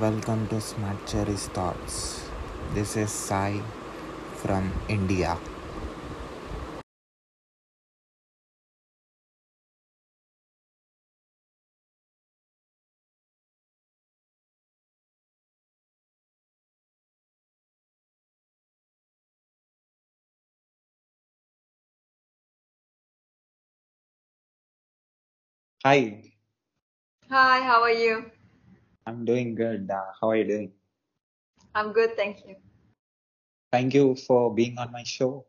Welcome to Smart Cherry's Thoughts. This is Sai from India. Hi, Hi, how are you? I'm doing good. Uh, how are you doing? I'm good, thank you. Thank you for being on my show.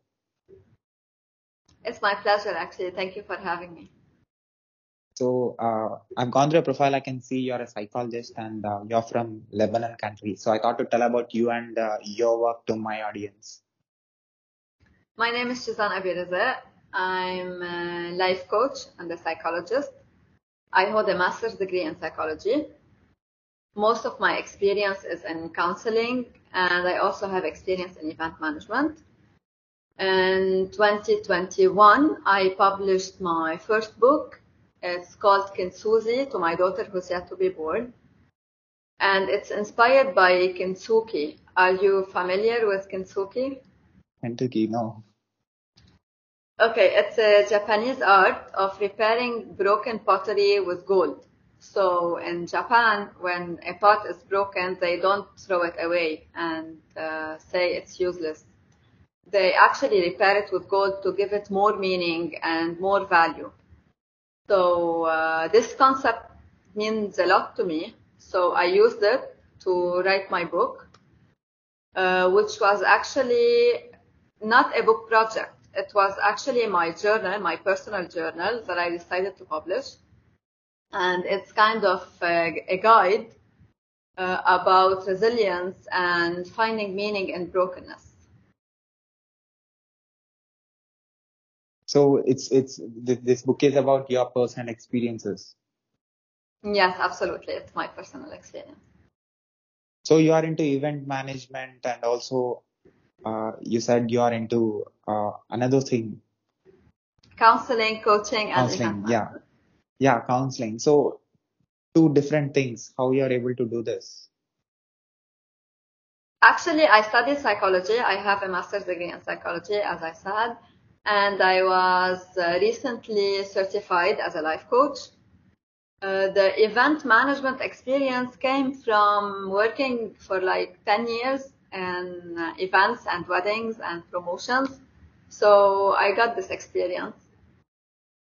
It's my pleasure, actually. Thank you for having me. So, uh, I've gone through your profile. I can see you're a psychologist and uh, you're from Lebanon country. So, I thought to tell about you and uh, your work to my audience. My name is Suzanne AbiRizk. I'm a life coach and a psychologist. I hold a master's degree in psychology. Most of my experience is in counseling, and I also have experience in event management. In 2021, I published my first book. It's called Kintsugi to my daughter who's yet to be born. And it's inspired by kintsugi. Are you familiar with kintsugi? Kentucky, no. Okay, it's a Japanese art of repairing broken pottery with gold. So in Japan, when a pot is broken, they don't throw it away and uh, say it's useless. They actually repair it with gold to give it more meaning and more value. So uh, this concept means a lot to me. So I used it to write my book, uh, which was actually not a book project. It was actually my journal, my personal journal that I decided to publish. And it's kind of a, a guide uh, about resilience and finding meaning in brokenness. So, it's it's th- this book is about your personal experiences. Yes, absolutely. It's my personal experience. So, you are into event management and also uh, you said you are into uh, another thing, Counseling, coaching, and counseling. Yeah. Yeah, counseling. So, two different things. How you are able to do this? Actually, I studied psychology. I have a master's degree in psychology, as I said, and I was uh, recently certified as a life coach. Uh, the event management experience came from working for like 10 years in uh, events and weddings and promotions. So I got this experience.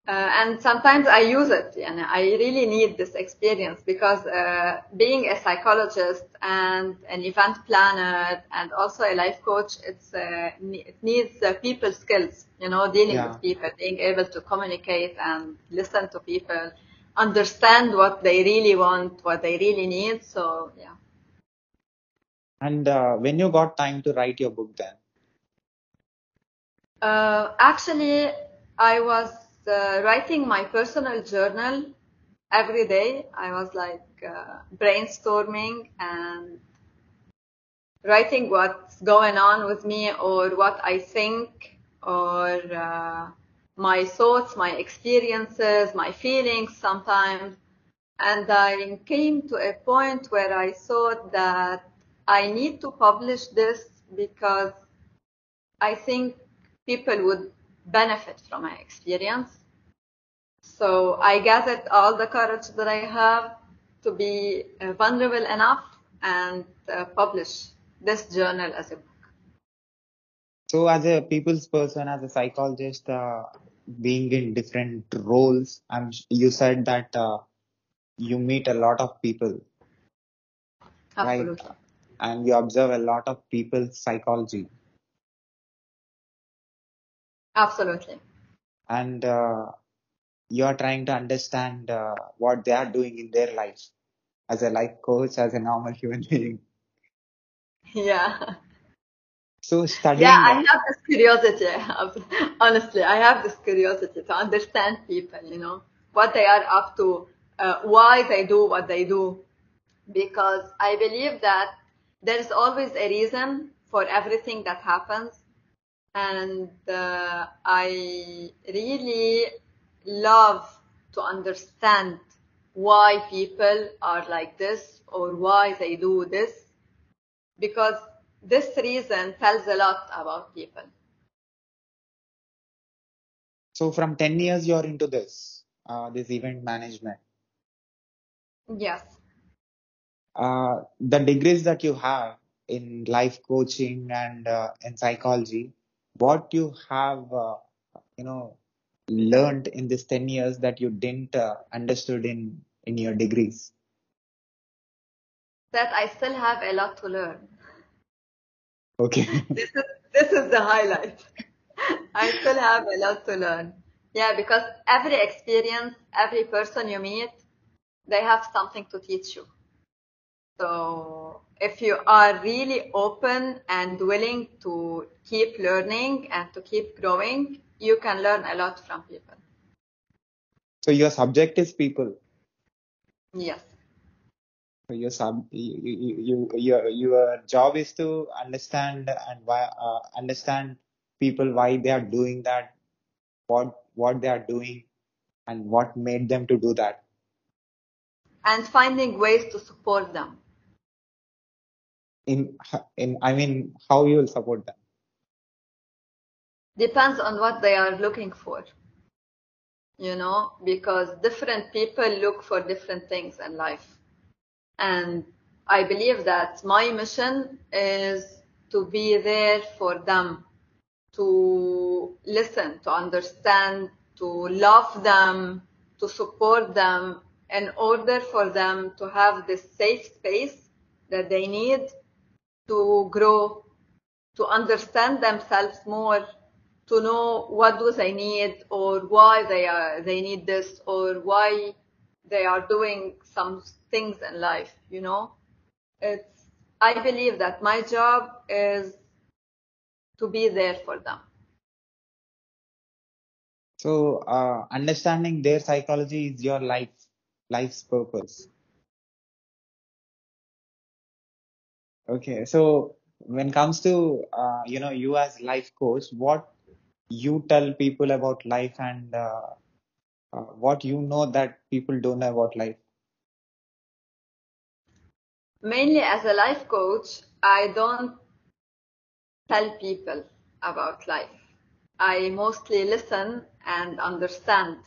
Uh, and sometimes I use it, and I really need this experience because uh, being a psychologist and an event planner and also a life coach, it's uh, it needs uh, people skills, you know, dealing Yeah. with people, being able to communicate and listen to people, understand what they really want, what they really need. So yeah. And uh, when you got time to write your book then? Uh, actually, I was uh, writing my personal journal every day. I was like uh, brainstorming and writing what's going on with me or what I think or uh, my thoughts, my experiences, my feelings sometimes. And I came to a point where I thought that I need to publish this because I think people would benefit from my experience. So I gathered all the courage that I have to be uh, vulnerable enough and uh, publish this journal as a book. So as a people's person, as a psychologist, uh, being in different roles, I'm, you said that uh, you meet a lot of people, right? And you observe a lot of people's psychology. Absolutely. And uh, you are trying to understand uh, what they are doing in their life as a life coach, as a normal human being. Yeah. So studying. Yeah, I have this curiosity. Honestly, I have this curiosity to understand people, you know, what they are up to, uh, why they do what they do. Because I believe that there's always a reason for everything that happens. And uh, I really love to understand why people are like this or why they do this because this reason tells a lot about people. So from 10 years, you're into this, uh, this event management. Yes. Uh, the degrees that you have in life coaching and uh, in psychology, what you have, uh, you know, learned in this 10 years that you didn't uh, understood in, in your degrees? That I still have a lot to learn. Okay. this is this is the highlight. I still have a lot to learn. Yeah, because every experience, every person you meet, they have something to teach you. So if you are really open and willing to keep learning and to keep growing, you can learn a lot from people. So your subject is people. Yes. So your sub, you, you, you, your, your job is to understand and why, uh, understand people why they are doing that, what, what they are doing, and what made them to do that. And finding ways to support them. In, in, I mean, how you will support them. Depends on what they are looking for. You know, because different people look for different things in life. And I believe that my mission is to be there for them, to listen, to understand, to love them, to support them in order for them to have the safe space that they need to grow, to understand themselves more, to know what do they need or why they are they need this or why they are doing some things in life, you know. It's I believe that my job is to be there for them. So uh, understanding their psychology is your life life's purpose. Okay, so when it comes to uh, you know you as life coach, what you tell people about life and uh, uh, what you know that people don't know about life? Mainly as a life coach, I don't tell people about life. I mostly listen and understand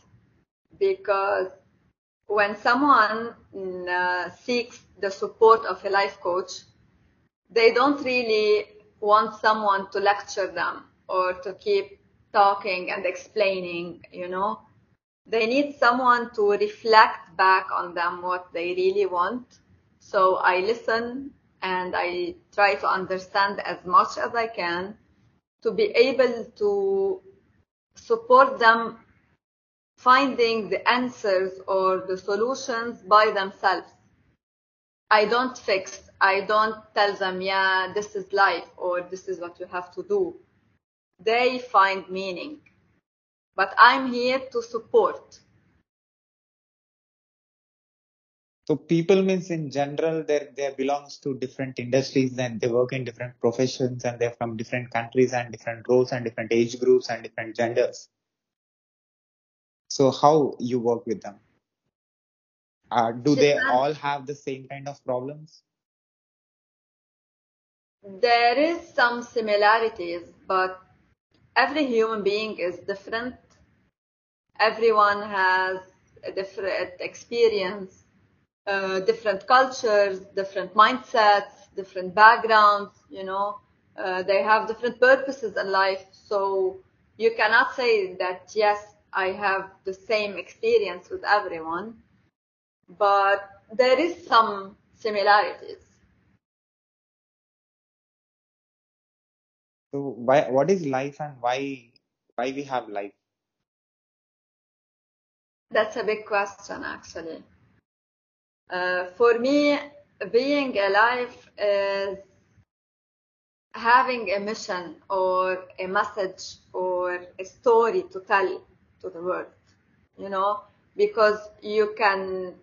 because when someone uh, seeks the support of a life coach, they don't really want someone to lecture them or to keep talking and explaining, you know. They need someone to reflect back on them what they really want. So I listen and I try to understand as much as I can to be able to support them finding the answers or the solutions by themselves. I don't fix, I don't tell them, yeah, this is life or this is what you have to do. They find meaning. But I'm here to support. So people means in general, they there belongs to different industries and they work in different professions and they're from different countries and different roles and different age groups and different genders. So how you work with them? Uh, do they all have the same kind of problems? There is some similarities, but every human being is different. Everyone has a different experience, uh, different cultures, different mindsets, different backgrounds, you know. Uh, they have different purposes in life. So you cannot say that, yes, I have the same experience with everyone, but there is some similarities. So why what is life and why why we have life? That's a big question, actually. Uh, for me, being alive is having a mission or a message or a story to tell to the world, you know, because you can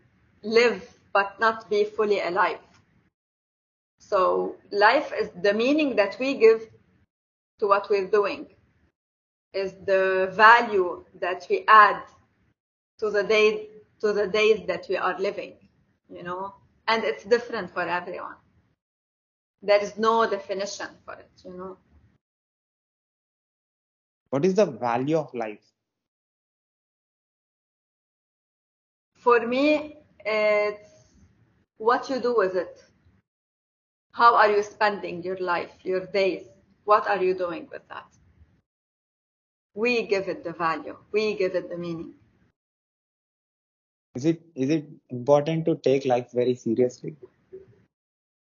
live but not be fully alive. So life is the meaning that we give to what we're doing, is the value that we add to the day to the days that we are living, you know, and it's different for everyone. There is no definition for it, you know. What is the value of life? For me, it's what you do with it. How are you spending your life, your days? What are you doing with that? We give it the value. We give it the meaning. Is it is it important to take life very seriously?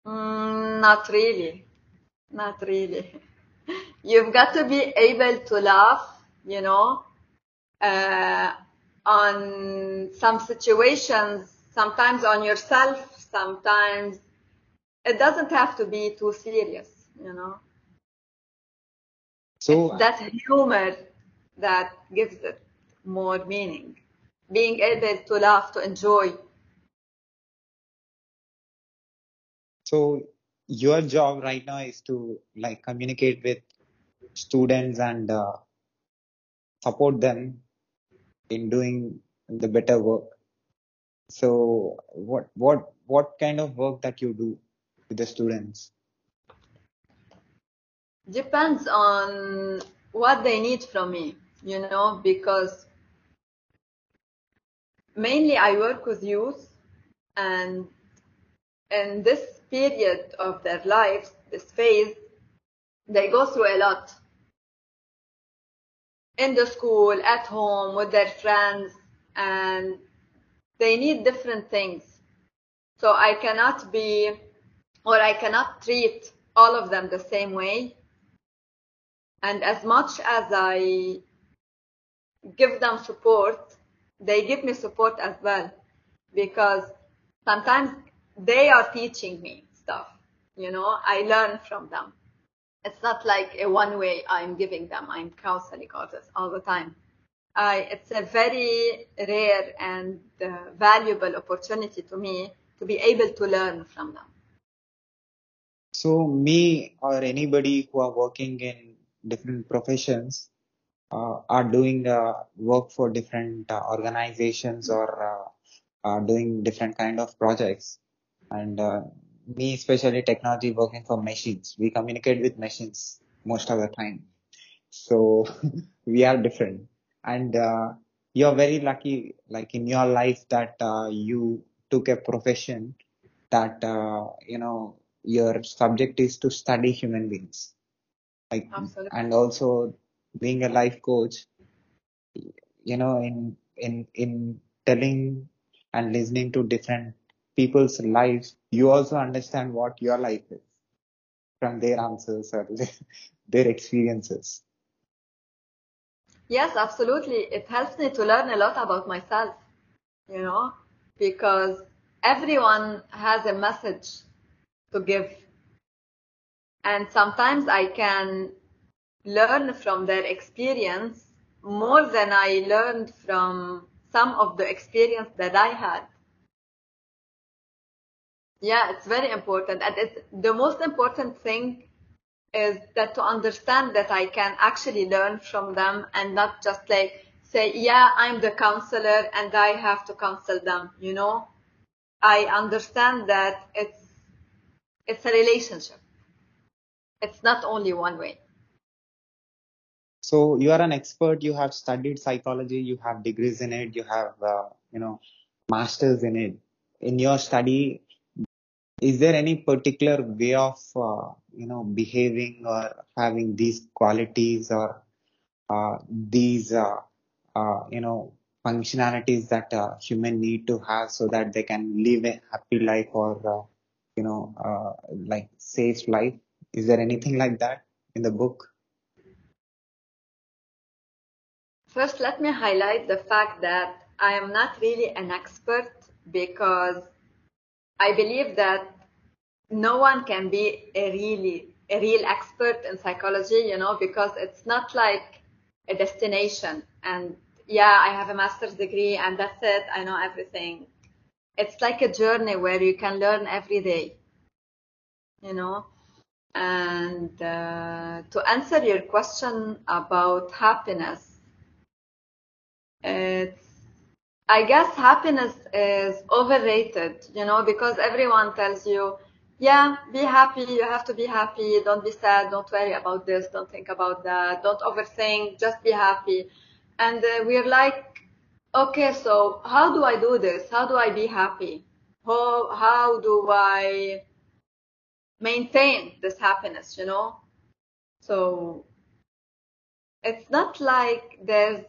Mm, not really. Not really. You've got to be able to laugh, you know, uh, on some situations, sometimes on yourself, sometimes it doesn't have to be too serious, you know. So It's that humor that gives it more meaning. Being able to laugh, to enjoy. so your job right now is to like communicate with students and uh, support them in doing the better work. So what what what kind of work that you do with the students? Depends on what they need from me, you know, because mainly I work with youth and in this period of their lives, this phase, they go through a lot. In the school, at home, with their friends, and they need different things. So I cannot be, or I cannot treat all of them the same way. And as much as I give them support, they give me support as well. Because sometimes they are teaching me stuff, you know, I learn from them. It's not like a one way I'm giving them, I'm counseling others all the time. I, it's a very rare and uh, valuable opportunity to me to be able to learn from them. So me or anybody who are working in different professions uh, are doing uh, work for different uh, organizations or uh, doing different kind of projects. And uh, me, especially technology, working for machines. We communicate with machines most of the time. So we are different. And uh, you're very lucky, like in your life, that you took a profession that you know your subject is to study human beings like Absolutely. and also being a life coach you know in in in telling and listening to different people's lives you also understand what your life is from their answers or their experiences Yes, absolutely. It helps me to learn a lot about myself, you know, because everyone has a message to give. And sometimes I can learn from their experience more than I learned from some of the experience that I had. Yeah, it's very important. And it's the most important thing is that to understand that I can actually learn from them and not just like say, yeah, I'm the counselor and I have to counsel them, you know? I understand that it's, it's a relationship. It's not only one way. so you are an expert you have studied psychology you have degrees in it you have uh, you know masters in it in your study is there any particular way of uh, you know behaving or having these qualities or uh, these uh, uh, you know functionalities that uh, human need to have so that they can live a happy life or uh, you know uh, like safe life is there anything like that in the book First, let me highlight the fact that I am not really an expert because I believe that no one can be a really a real expert in psychology, you know, because it's not like a destination and yeah, I have a master's degree and that's it, I know everything. It's like a journey where you can learn every day, you know. And uh, to answer your question about happiness, it's I guess happiness is overrated, you know, because everyone tells you, yeah, be happy, you have to be happy, don't be sad, don't worry about this, don't think about that, don't overthink, just be happy. And uh, we're like, okay, so how do I do this? How do I be happy? How, how do I maintain this happiness, you know? So it's not like there's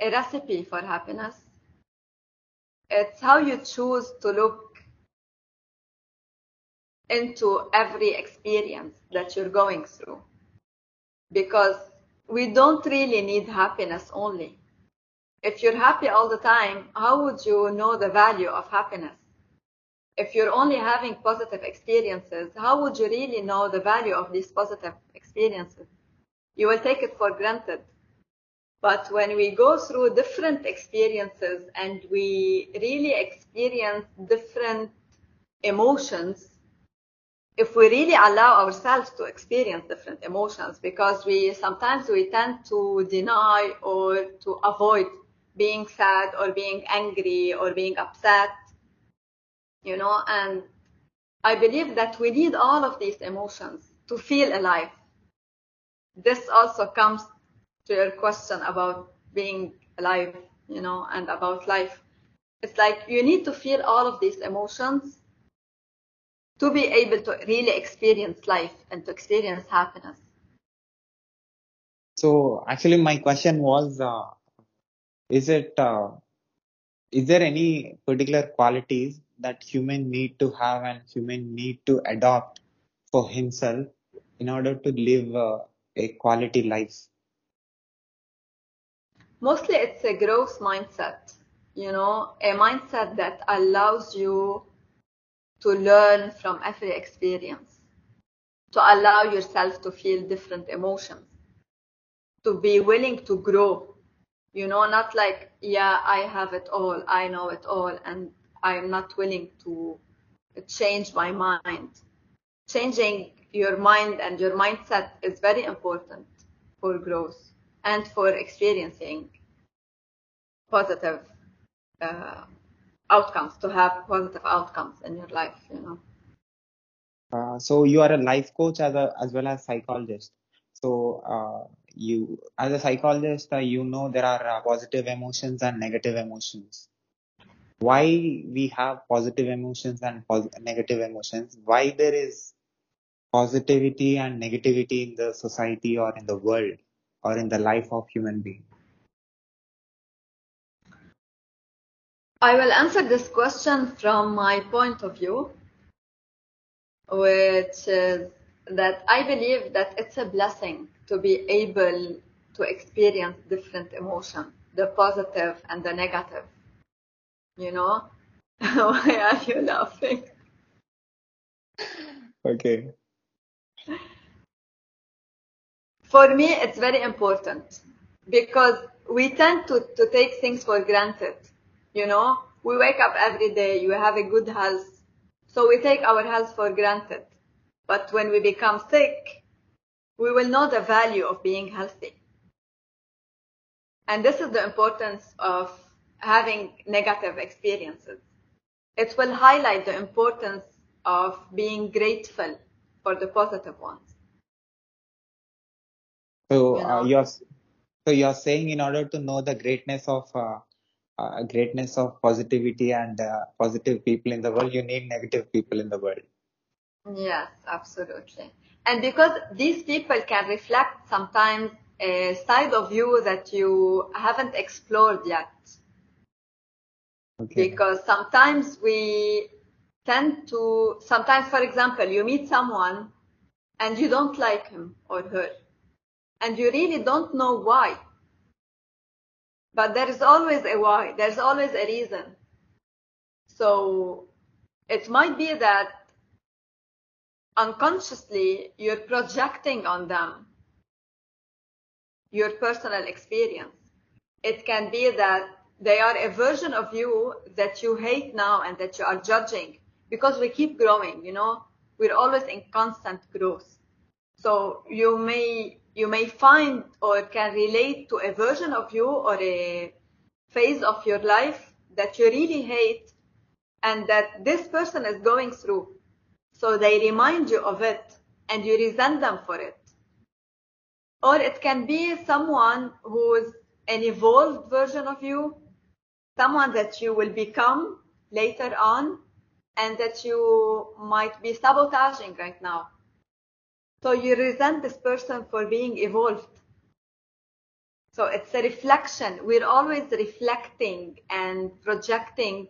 a recipe for happiness. It's how you choose to look into every experience that you're going through. Because we don't really need happiness only. If you're happy all the time, how would you know the value of happiness? If you're only having positive experiences, how would you really know the value of these positive experiences? You will take it for granted. But when we go through different experiences and we really experience different emotions, if we really allow ourselves to experience different emotions, because we sometimes we tend to deny or to avoid being sad or being angry or being upset, you know, and I believe that we need all of these emotions to feel alive. This also comes to your question about being alive, you know, and about life. It's like you need to feel all of these emotions to be able to really experience life and to experience happiness. So actually, my question was, uh, is it, uh, is there any particular qualities that human need to have and human need to adopt for himself in order to live uh, a quality life? Mostly it's a growth mindset, you know, a mindset that allows you to learn from every experience, to allow yourself to feel different emotions, to be willing to grow, you know, not like, yeah, I have it all, I know it all, and I'm not willing to change my mind. Changing your mind and your mindset is very important for growth and for experiencing positive uh, outcomes, to have positive outcomes in your life, you know. Uh, so you are a life coach as a as well as psychologist. So uh, you as a psychologist, uh, you know there are uh, positive emotions and negative emotions. Why we have positive emotions and pos- negative emotions? Why there is positivity and negativity in the society or in the world or in the life of human being? I will answer this question from my point of view, which is that I believe that it's a blessing to be able to experience different emotions, the positive and the negative. You know? Why are you laughing? Okay. For me, it's very important because we tend to, to take things for granted. You know, we wake up every day, you have a good health, so we take our health for granted. But when we become sick, we will know the value of being healthy. And this is the importance of having negative experiences. It will highlight the importance of being grateful for the positive ones. So You uh, know? you're so you're saying in order to know the greatness of uh, uh, greatness of positivity and uh, positive people in the world, you need negative people in the world. Yes, absolutely. And because these people can reflect sometimes a side of you that you haven't explored yet. Okay. Because sometimes we tend to, sometimes, for example, you meet someone and you don't like him or her. And you really don't know why. But there is always a why. There's always a reason. So it might be that unconsciously you're projecting on them your personal experience. It can be that they are a version of you that you hate now and that you are judging because we keep growing, you know, we're always in constant growth. So you may, you may find or can relate to a version of you or a, phase of your life that you really hate and that this person is going through. So they remind you of it and you resent them for it. Or it can be someone who's an evolved version of you, someone that you will become later on and that you might be sabotaging right now. So you resent this person for being evolved. So it's a reflection. We're always reflecting and projecting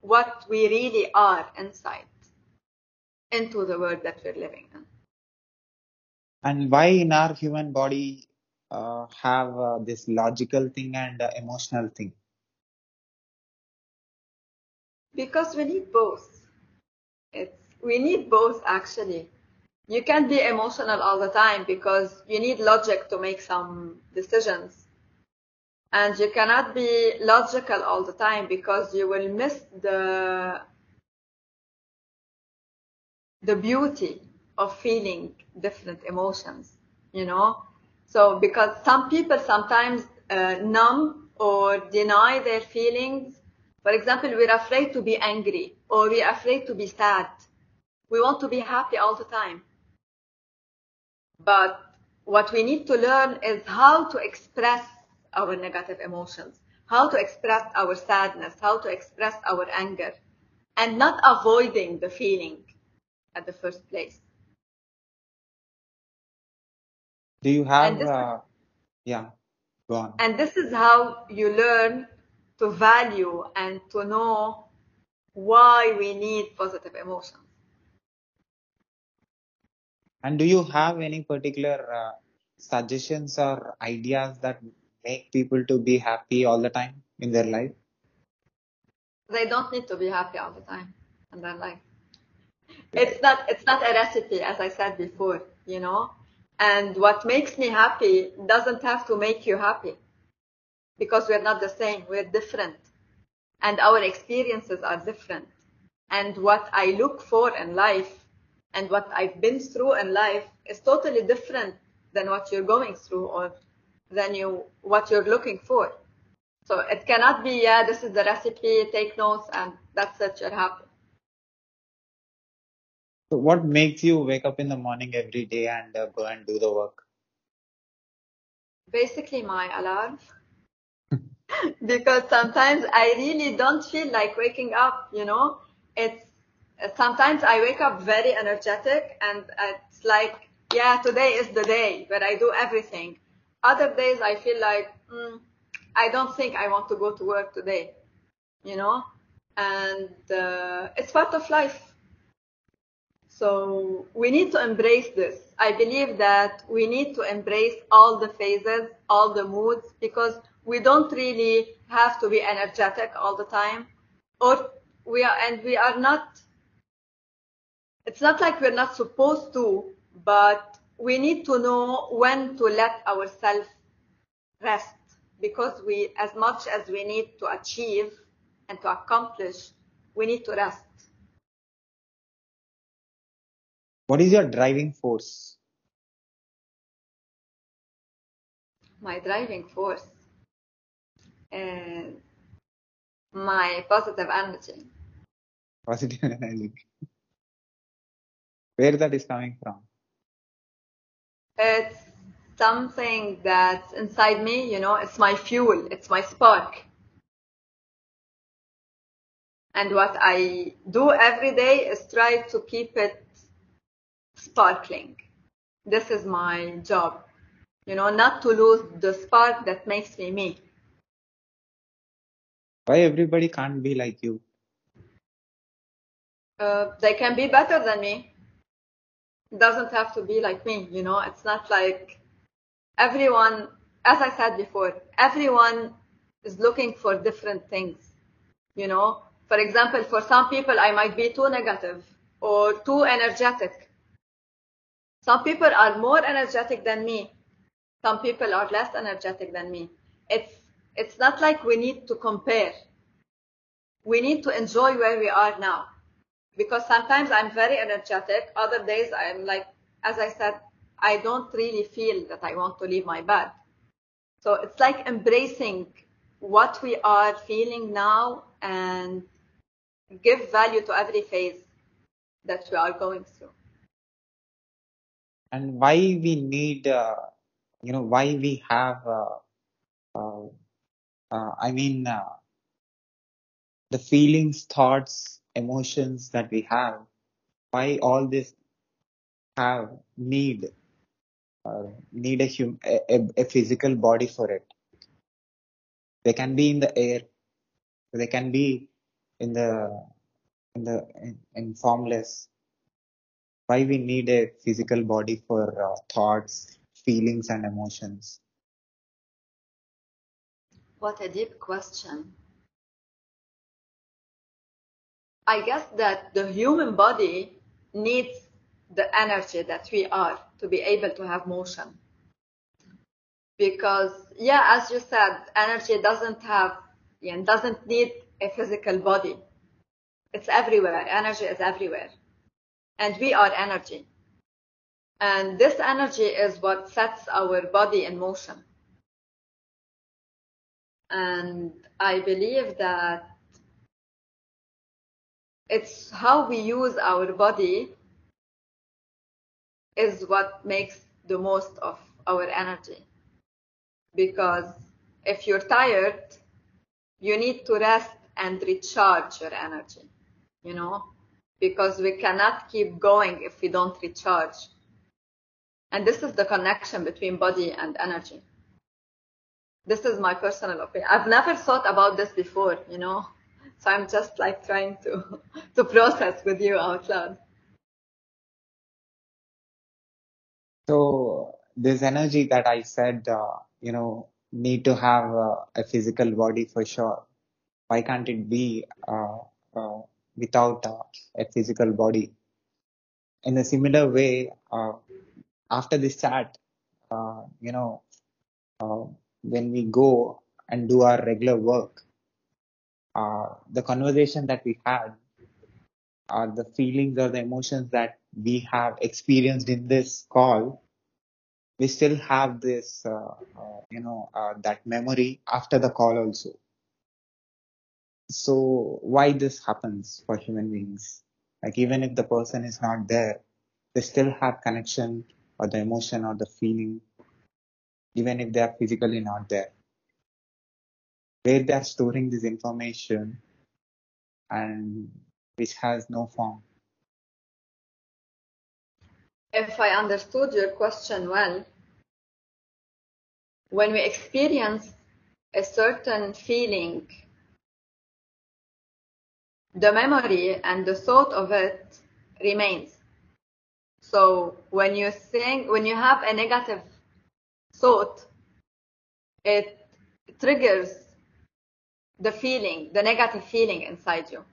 what we really are inside into the world that we're living in. And why in our human body uh, have uh, this logical thing and uh, emotional thing? Because we need both. It's we need both actually. You can't be emotional all the time because you need logic to make some decisions. And you cannot be logical all the time because you will miss the the beauty of feeling different emotions, you know? So because some people sometimes uh, numb or deny their feelings. For example, we're afraid to be angry or we're afraid to be sad. We want to be happy all the time. But what we need to learn is how to express our negative emotions, how to express our sadness, how to express our anger, and not avoiding the feeling at the first place. Do you have, this- uh, yeah, go on. And this is how you learn to value and to know why we need positive emotions. And do you have any particular uh, suggestions or ideas that make people to be happy all the time in their life? They don't need to be happy all the time in their life. It's not it's not a recipe as I said before, you know. And what makes me happy doesn't have to make you happy. Because we're not the same, we're different. And our experiences are different. And what I look for in life and what I've been through in life is totally different than what you're going through or than you what you're looking for. So it cannot be, yeah, this is the recipe, take notes and that's it, you're happy. So what makes you wake up in the morning every day and uh, go and do the work? basically my alarm because sometimes I really don't feel like waking up, you know. It's sometimes I wake up very energetic and it's like, yeah, today is the day where I do everything. Other days I feel like, mm, I don't think I want to go to work today, you know. And uh, it's part of life. So we need to embrace this. I believe that we need to embrace all the phases, all the moods, because we don't really have to be energetic all the time. Or we are, and we are not, it's not like we're not supposed to, but we need to know when to let ourselves rest. Because we, as much as we need to achieve and to accomplish, we need to rest. What is your driving force? my driving force is my positive energy. Positive energy. Where that is coming from? It's something that's inside me, you know, it's my fuel, it's my spark. And what I do every day is try to keep it sparkling. This is my job, you know, not to lose the spark that makes me me. Why everybody can't be like you? Uh, they can be better than me. Doesn't have to be like me, you know. It's not like everyone, as I said before, everyone is looking for different things, you know. For example, for some people, I might be too negative or too energetic. Some people are more energetic than me. Some people are less energetic than me. It's it's not like we need to compare. We need to enjoy where we are now because sometimes I'm very energetic. Other days I'm like, as I said, I don't really feel that I want to leave my bed. So it's like embracing what we are feeling now and give value to every phase that we are going through. and why we need uh, you know why we have uh, uh, i mean uh, the feelings thoughts emotions that we have why all this have need uh, need a, hum- a, a- physical body for it? They can be in the air they can be in the in the in, in formless. Why we need a physical body for uh, thoughts feelings and emotions What a deep question. I guess that the human body needs the energy that we are to be able to have motion. Because, yeah, as you said, energy doesn't have, yeah, doesn't need a physical body. It's everywhere. Energy is everywhere. And we are energy. And this energy is what sets our body in motion. And I believe that it's how we use our body is what makes the most of our energy. Because if you're tired, you need to rest and recharge your energy, you know, because we cannot keep going if we don't recharge. And this is the connection between body and energy. This is my personal opinion. I've never thought about this before, you know, so I'm just like trying to to process with you out loud. So this energy that I said, uh, you know, need to have uh, a physical body for sure. Why can't it be uh, uh, without uh, a physical body? In a similar way, uh, after this chat, you know, when we go and do our regular work, uh, the conversation that we had, uh, the feelings or the emotions that we have experienced in this call, we still have this, uh, uh, you know, uh, that memory after the call also. So why this happens for human beings? Like even if the person is not there, they still have connection or the emotion or the feeling, even if they are physically not there. Where they are storing this information and which has no form. If I understood your question well, when we experience a certain feeling, the memory and the thought of it remains. So when you think, when you have a negative thought, it triggers the feeling, the negative feeling inside you.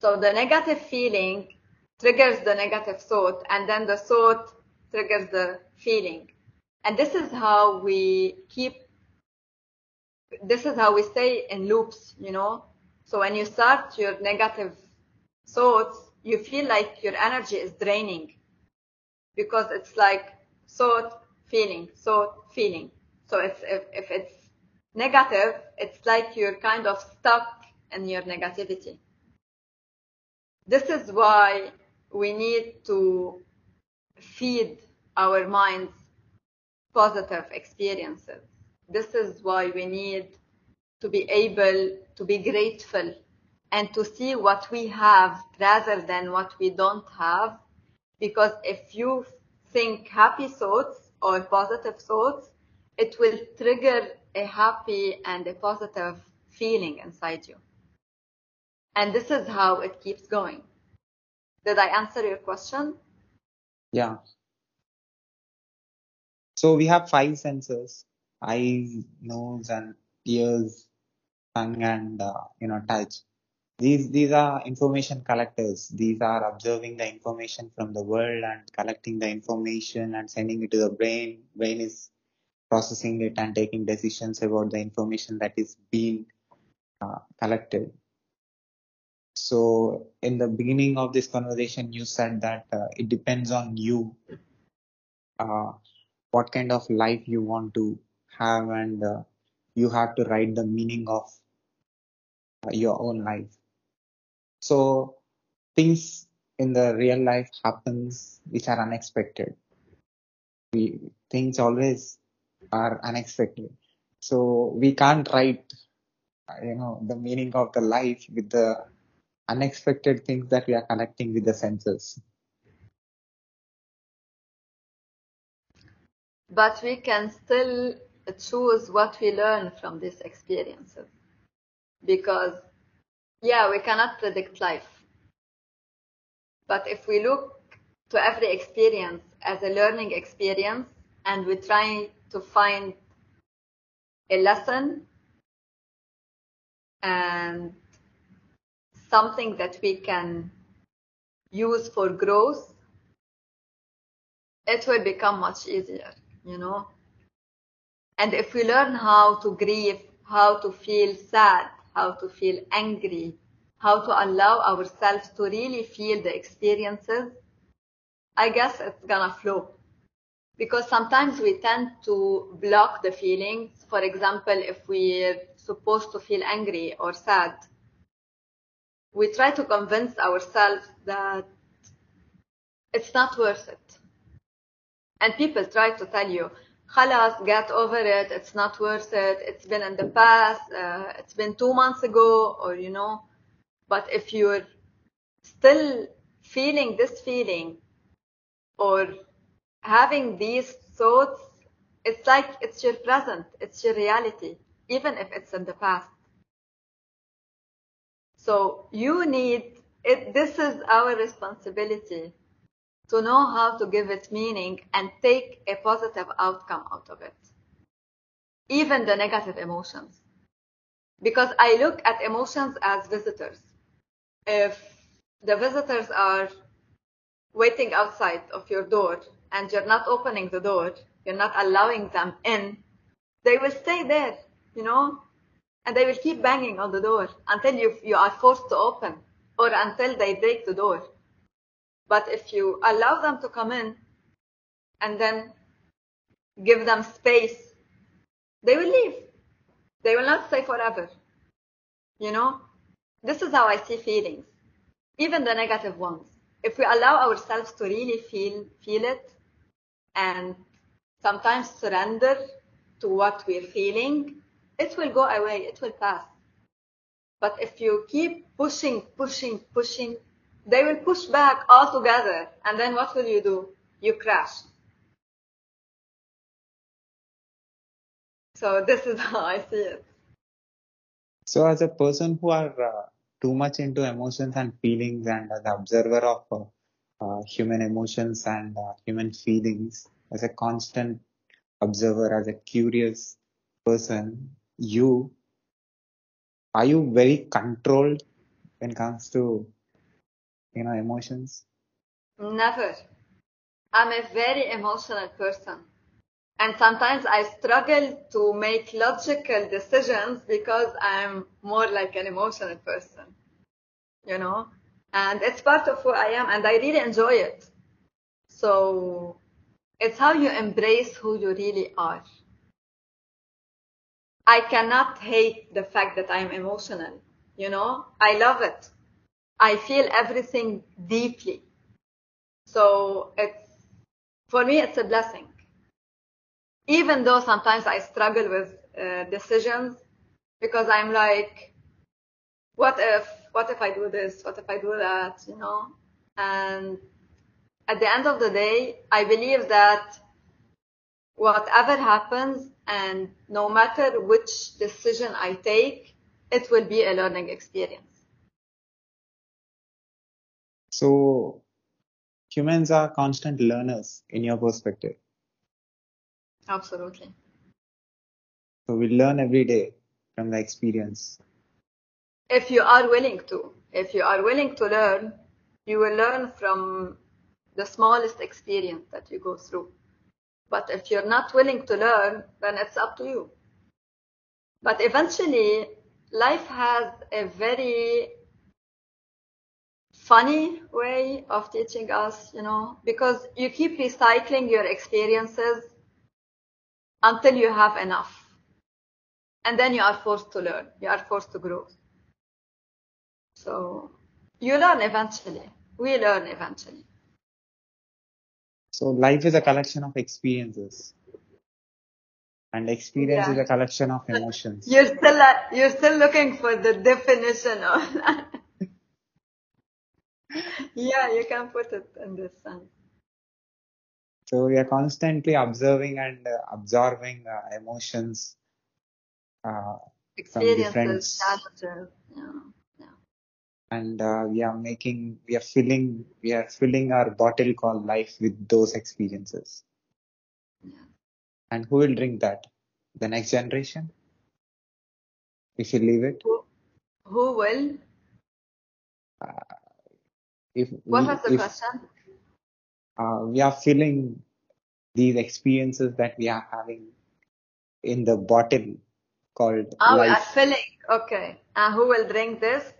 So the negative feeling triggers the negative thought, and then the thought triggers the feeling. And this is how we keep, this is how we stay in loops, you know. So when you start your negative thoughts, you feel like your energy is draining because it's like thought, feeling, thought, feeling. So if, if, if it's negative, it's like you're kind of stuck in your negativity. This is why we need to feed our minds positive experiences. This is why we need to be able to be grateful and to see what we have rather than what we don't have. Because if you think happy thoughts or positive thoughts, it will trigger a happy and a positive feeling inside you. And this is how it keeps going. Did I answer your question? Yeah. So we have five senses: eyes, nose, and ears, tongue, and uh, you know touch. These these are information collectors. These are observing the information from the world and collecting the information and sending it to the brain. Brain is processing it and taking decisions about the information that is being uh, collected. So in the beginning of this conversation, you said that uh, it depends on you, uh, what kind of life you want to have and uh, you have to write the meaning of uh, your own life. So things in the real life happens which are unexpected. We, things always are unexpected. So we can't write, you know, the meaning of the life with the unexpected things that we are connecting with the senses. But we can still choose what we learn from these experiences. Because, yeah, we cannot predict life. But if we look to every experience as a learning experience and we try to find a lesson and something that we can use for growth, it will become much easier, you know. And if we learn how to grieve, how to feel sad, how to feel angry, how to allow ourselves to really feel the experiences, I guess it's gonna flow. Because sometimes we tend to block the feelings. For example, if we're supposed to feel angry or sad, we try to convince ourselves that it's not worth it. And people try to tell you, خلاص, get over it, it's not worth it, it's been in the past, uh, it's been two months ago, or you know. But if you're still feeling this feeling or having these thoughts, it's like it's your present, it's your reality, even if it's in the past. So you need it, this is our responsibility to know how to give it meaning and take a positive outcome out of it. Even the negative emotions. Because I look at emotions as visitors. If the visitors are waiting outside of your door and you're not opening the door, you're not allowing them in, they will stay there, you know, and they will keep banging on the door until you, you are forced to open or until they break the door. But if you allow them to come in and then give them space, they will leave. They will not stay forever. You know, this is how I see feelings, even the negative ones. If we allow ourselves to really feel feel it and sometimes surrender to what we're feeling, it will go away, it will pass. But if you keep pushing, pushing, pushing, they will push back altogether. And then what will you do? You crash. So this is how I see it. So as a person who are uh, too much into emotions and feelings and as an observer of uh, uh, human emotions and uh, human feelings, as a constant observer, as a curious person, you are you very controlled when it comes to you know emotions? Never. I'm a very emotional person. And sometimes I struggle to make logical decisions because I'm more like an emotional person, you know? And it's part of who I am and I really enjoy it. So it's how you embrace who you really are. I cannot hate the fact that I'm emotional, you know? I love it. I feel everything deeply. So it's, for me, it's a blessing. Even though sometimes I struggle with uh, decisions because I'm like, what if, what if I do this? What if I do that? You know? And at the end of the day, I believe that whatever happens and no matter which decision I take, it will be a learning experience. So humans are constant learners in your perspective. Absolutely. So we learn every day from the experience. If you are willing to, if you are willing to learn, you will learn from the smallest experience that you go through. But if you're not willing to learn, then it's up to you. But eventually, life has a very funny way of teaching us, you know, because you keep recycling your experiences until you have enough. and then you are forced to learn. You are forced to grow. So you learn eventually. We learn eventually. So life is a collection of experiences. And experience Yeah. is a collection of emotions. You're still uh, you're still looking for the definition of that. Yeah, you can put it in this sense. So we are constantly observing and uh, absorbing uh, emotions. Uh, Experiences, challenges. Yeah. yeah. and uh, we are making, we are filling, we are filling our bottle called life with those experiences. Yeah. And who will drink that? The next generation? If you leave it? Who, who will? If What was the if, question? uh, we are filling these experiences that we are having in the bottle called Ah, we are filling. Okay. And who will drink this?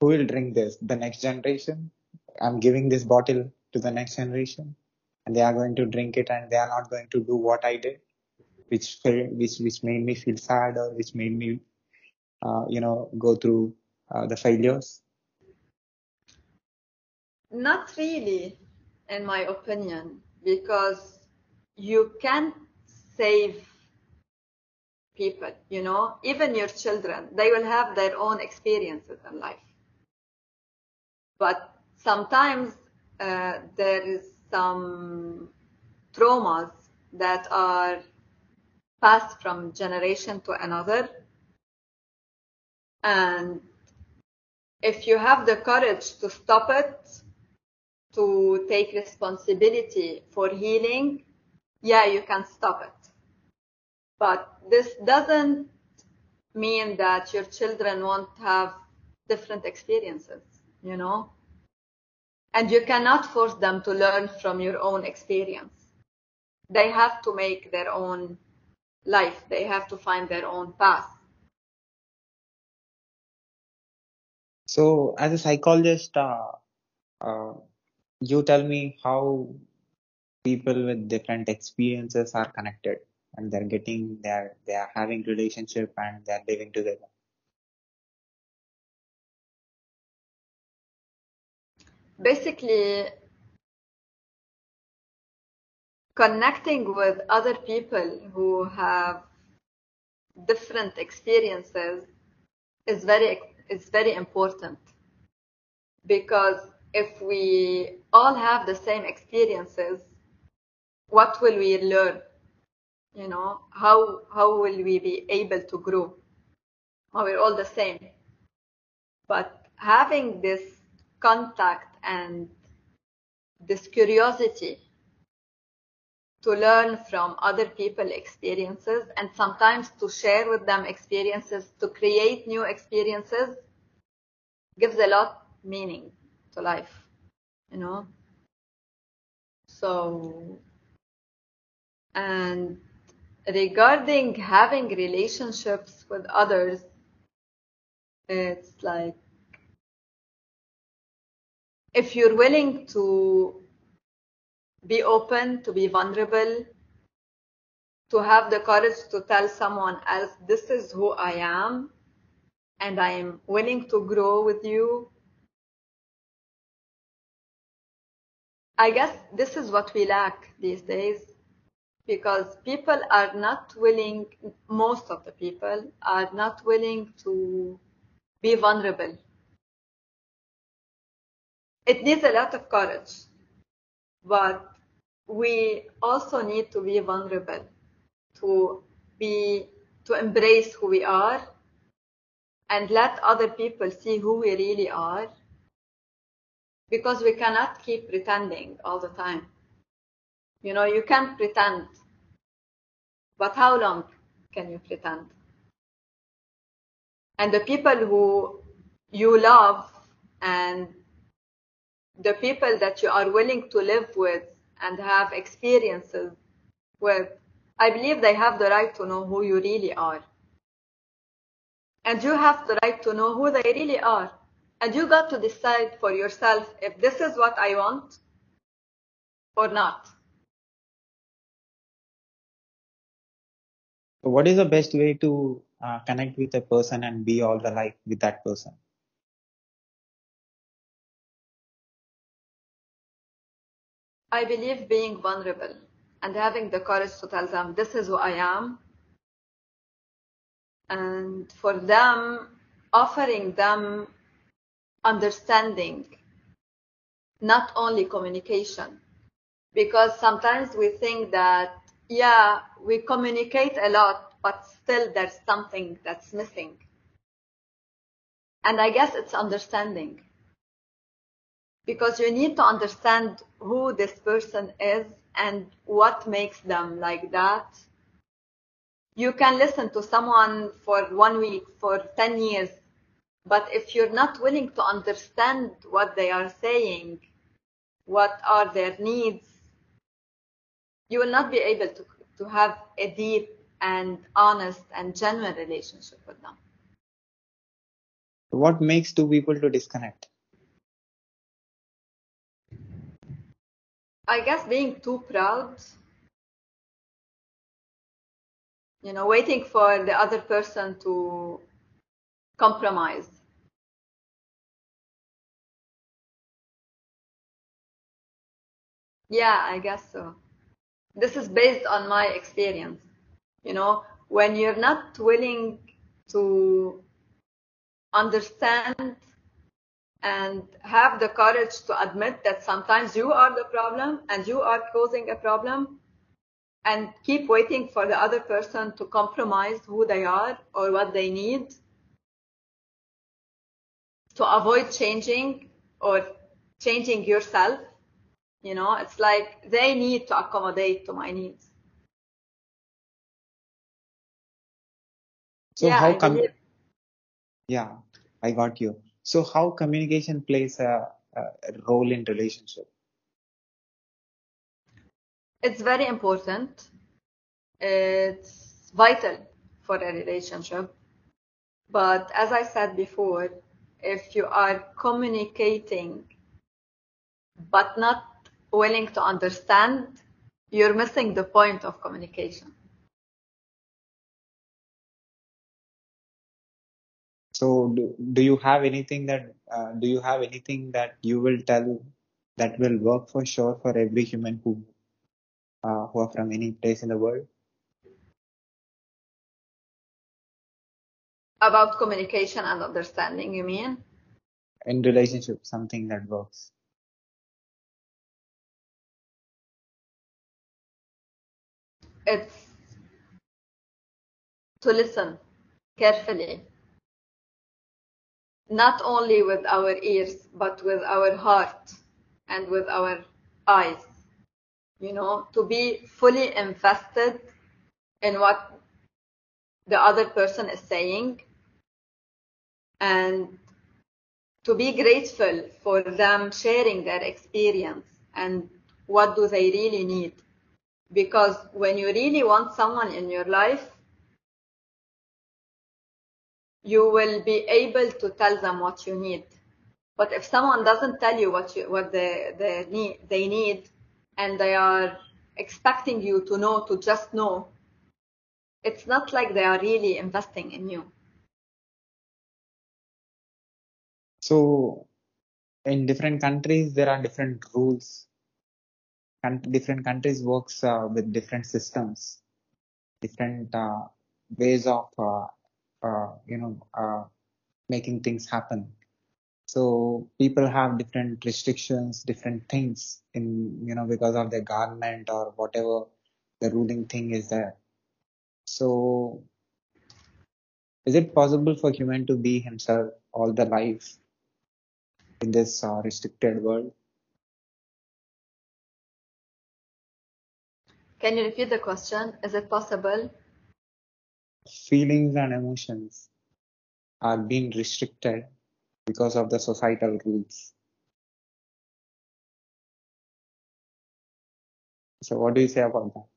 Who will drink this? The next generation? I'm giving this bottle to the next generation and they are going to drink it and they are not going to do what I did, which, which, which made me feel sad or which made me, uh, you know, go through uh, the failures. Not really, in my opinion, because you can't save people, you know, even your children, they will have their own experiences in life. But sometimes uh, there is some traumas that are passed from generation to another. And if you have the courage to stop it, to take responsibility for healing, yeah, you can stop it. But this doesn't mean that your children won't have different experiences, you know? And you cannot force them to learn from your own experience. They have to make their own life. They have to find their own path. So as a psychologist, uh, uh, you tell me how people with different experiences are connected and they're getting they're they are having relationship and they're living together. Basically, connecting with other people who have different experiences is very is very important because if we all have the same experiences what will we learn? You know how how will we be able to grow? Well, we're all the same. But having this contact and this curiosity to learn from other people experiences and sometimes to share with them experiences to create new experiences gives a lot meaning to life you know so and regarding having relationships with others it's like if you're willing to be open, to be vulnerable, to have the courage to tell someone else, this is who I am, and I am willing to grow with you. I guess this is what we lack these days because people are not willing, most of the people are not willing to be vulnerable. It needs a lot of courage, but we also need to be vulnerable, to be, to embrace who we are and let other people see who we really are because we cannot keep pretending all the time. You know, you can't pretend, but how long can you pretend? And the people who you love and the people that you are willing to live with and have experiences with, I believe they have the right to know who you really are. And you have the right to know who they really are. And you got to decide for yourself if this is what I want or not. So what is the best way to uh, connect with a person and be all the life with that person? I believe being vulnerable and having the courage to tell them this is who I am. And for them, offering them understanding, not only communication. Because sometimes we think that, yeah, we communicate a lot, but still there's something that's missing. And I guess it's understanding because you need to understand who this person is and what makes them like that. You can listen to someone for one week, for 10 years, but if you're not willing to understand what they are saying, what are their needs, you will not be able to, to have a deep and honest and genuine relationship with them. What makes two people to disconnect? I guess being too proud, you know, waiting for the other person to compromise. Yeah, I guess so. This is based on my experience. You know, when you're not willing to understand and have the courage to admit that sometimes you are the problem and you are causing a problem and keep waiting for the other person to compromise who they are or what they need to avoid changing or changing yourself. You know, it's like they need to accommodate to my needs. So yeah, how come? Yeah, I got you. So how communication plays a, a role in relationship? it's very important. It's vital for a relationship. But as I said before, if you are communicating but not willing to understand, you're missing the point of communication. So do, do you have anything that uh, do you have anything that you will tell that will work for sure for every human who uh, who are from any place in the world? About communication and understanding, you mean? In relationship, something that works. It's to listen carefully, not only with our ears, but with our heart and with our eyes. You know, to be fully invested in what the other person is saying and to be grateful for them sharing their experience and what do they really need because when you really want someone in your life you will be able to tell them what you need but if someone doesn't tell you what you what they they need they need and they are expecting you to know to just know it's not like they are really investing in you So in different countries, there are different rules. Different countries works uh, with different systems, different uh, ways of uh, uh, you know uh, making things happen. So people have different restrictions, different things in you know because of their government or whatever the ruling thing is there. So is it possible for human to be himself all the life in this uh, restricted world? Can you repeat the question is it possible Feelings and emotions are being restricted because of the societal rules. So what do you say about that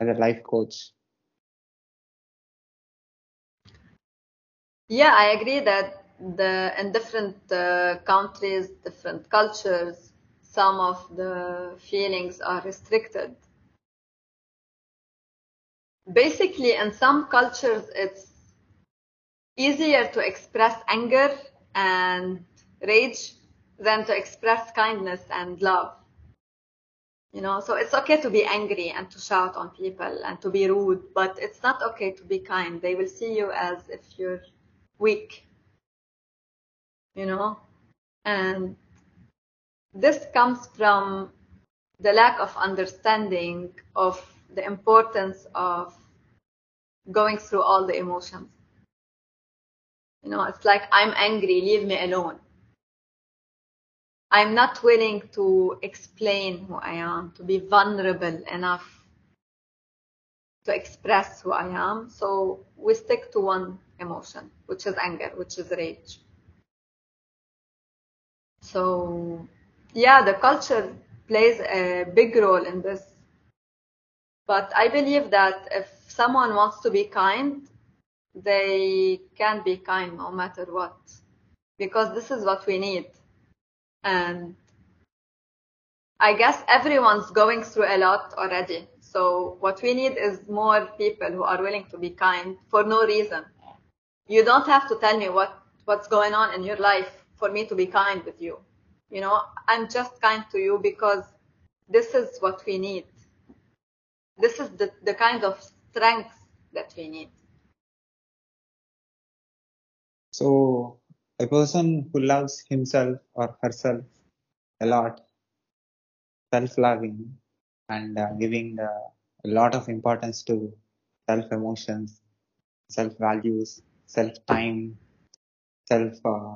as a life coach? Yeah, I agree that the in different uh, countries, different cultures, some of the feelings are restricted. basically in some cultures it's easier to express anger and rage than to express kindness and love. You know, so it's okay to be angry and to shout on people and to be rude, but it's not okay to be kind. They will see you as if you're weak. You know? And this comes from the lack of understanding of the importance of going through all the emotions. You know, it's like, I'm angry, leave me alone. I'm not willing to explain who I am, to be vulnerable enough to express who I am. So we stick to one emotion, which is anger, which is rage. So yeah, the culture plays a big role in this. But I believe that if someone wants to be kind, they can be kind no matter what. Because this is what we need. And I guess everyone's going through a lot already. So what we need is more people who are willing to be kind for no reason. You don't have to tell me what, what's going on in your life for me to be kind with you. You know, I'm just kind to you because this is what we need. This is the, the kind of strength that we need. So a person who loves himself or herself a lot, self-loving and uh, giving uh, a lot of importance to self-emotions, self-values, self-time, things, uh,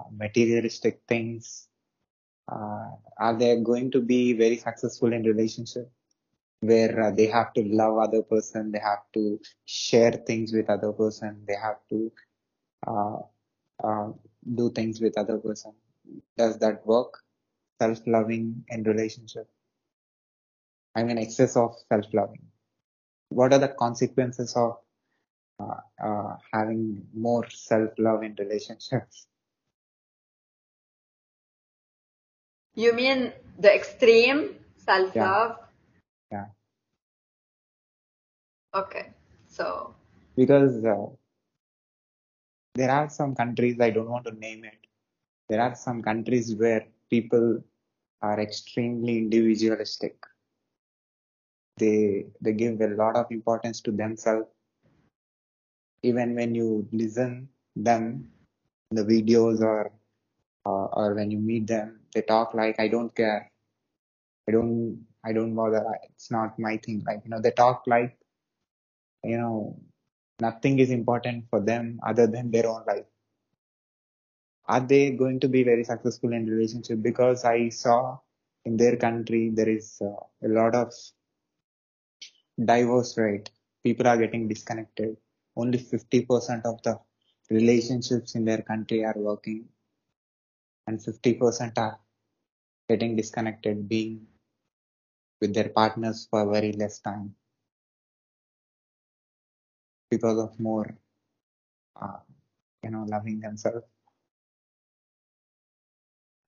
are they going to be very successful in relationship where uh, they have to love other person they have to share things with other person they have to uh, uh, do things with other person? Does that work? Self-loving in relationship? I mean excess of self-loving. What are the consequences of uh, uh, having more self-love in relationships You mean the extreme self-love? yeah Okay. So, because uh, there are some countries i don't want to name it there are some countries where people are extremely individualistic they they give a lot of importance to themselves even when you listen them the videos or uh, or when you meet them they talk like i don't care. I don't i don't bother. It's not my thing. Like you know they talk like you know nothing is important for them other than their own life. Are they going to be very successful in relationship? Because i saw in their country there is uh, a lot of divorce rate. People are getting disconnected. Only 50% of the relationships in their country are working and 50% are getting disconnected being with their partners for very less time because of more uh, you know loving themselves.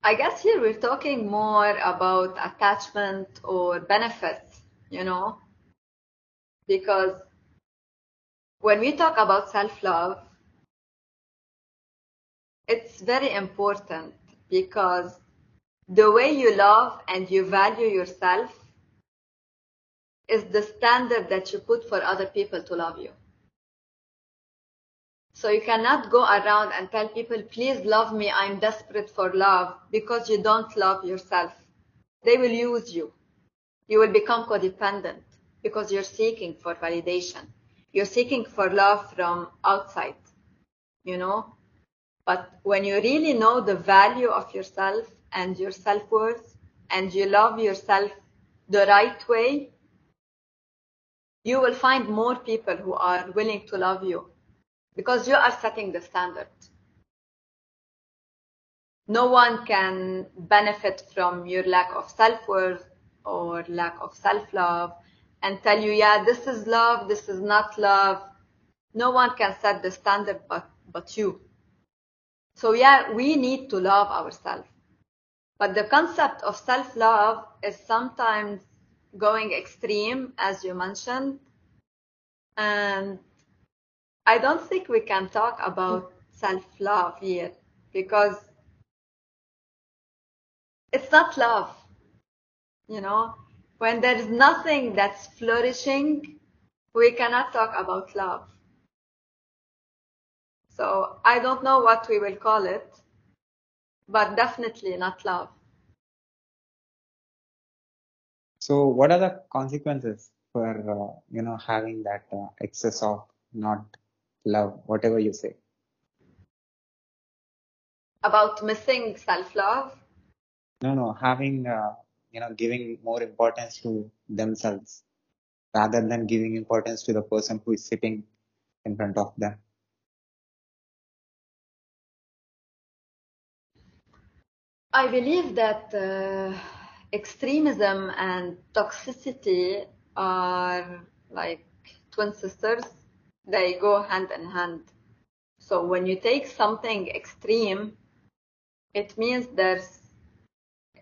I guess here we're talking more about attachment or benefits, you know, because when we talk about self-love, it's very important because the way you love and you value yourself is the standard that you put for other people to love you. So you cannot go around and tell people, please love me, I'm desperate for love, because you don't love yourself. They will use you. You will become codependent because you're seeking for validation. You're seeking for love from outside, you know? But when you really know the value of yourself and your self-worth and you love yourself the right way, you will find more people who are willing to love you because you are setting the standard. No one can benefit from your lack of self-worth or lack of self-love and tell you, yeah, this is love, this is not love. No one can set the standard but, but you. So yeah, we need to love ourselves. But the concept of self-love is sometimes going extreme, as you mentioned, And I don't think we can talk about self-love here because it's not love. You know, when there is nothing that's flourishing, we cannot talk about love. So I don't know what we will call it, but definitely not love. So what are the consequences for uh, you know having that uh, excess of not love, whatever you say? About missing self-love? No, no, having uh, you know giving more importance to themselves rather than giving importance to the person who is sitting in front of them. I believe that uh, extremism and toxicity are like twin sisters. They go hand in hand. So when you take something extreme, it means there's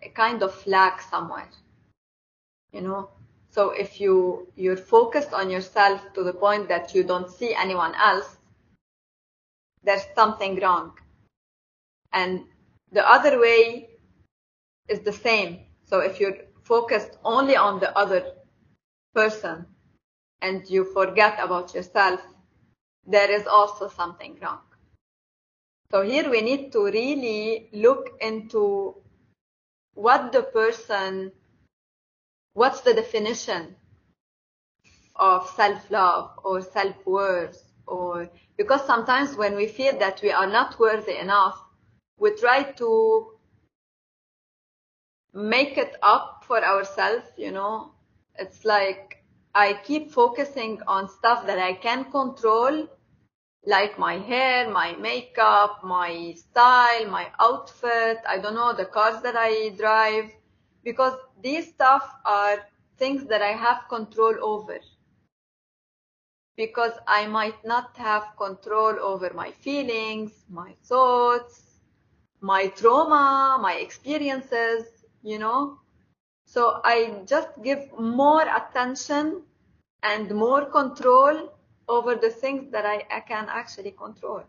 a kind of lack somewhere. You know? So if you you're focused on yourself to the point that you don't see anyone else, there's something wrong. And the other way is the same. So if you're focused only on the other person and you forget about yourself, there is also something wrong. So here we need to really look into what the person, what's the definition of self-love or self-worth or because sometimes when we feel that we are not worthy enough, we try to make it up for ourselves, you know. It's like I keep focusing on stuff that I can control, like my hair, my makeup, my style, my outfit, I don't know, the cars that I drive, because these stuff are things that I have control over. Because I might not have control over my feelings, my thoughts, my trauma, my experiences, you know. So I just give more attention and more control over the things that I, I can actually control.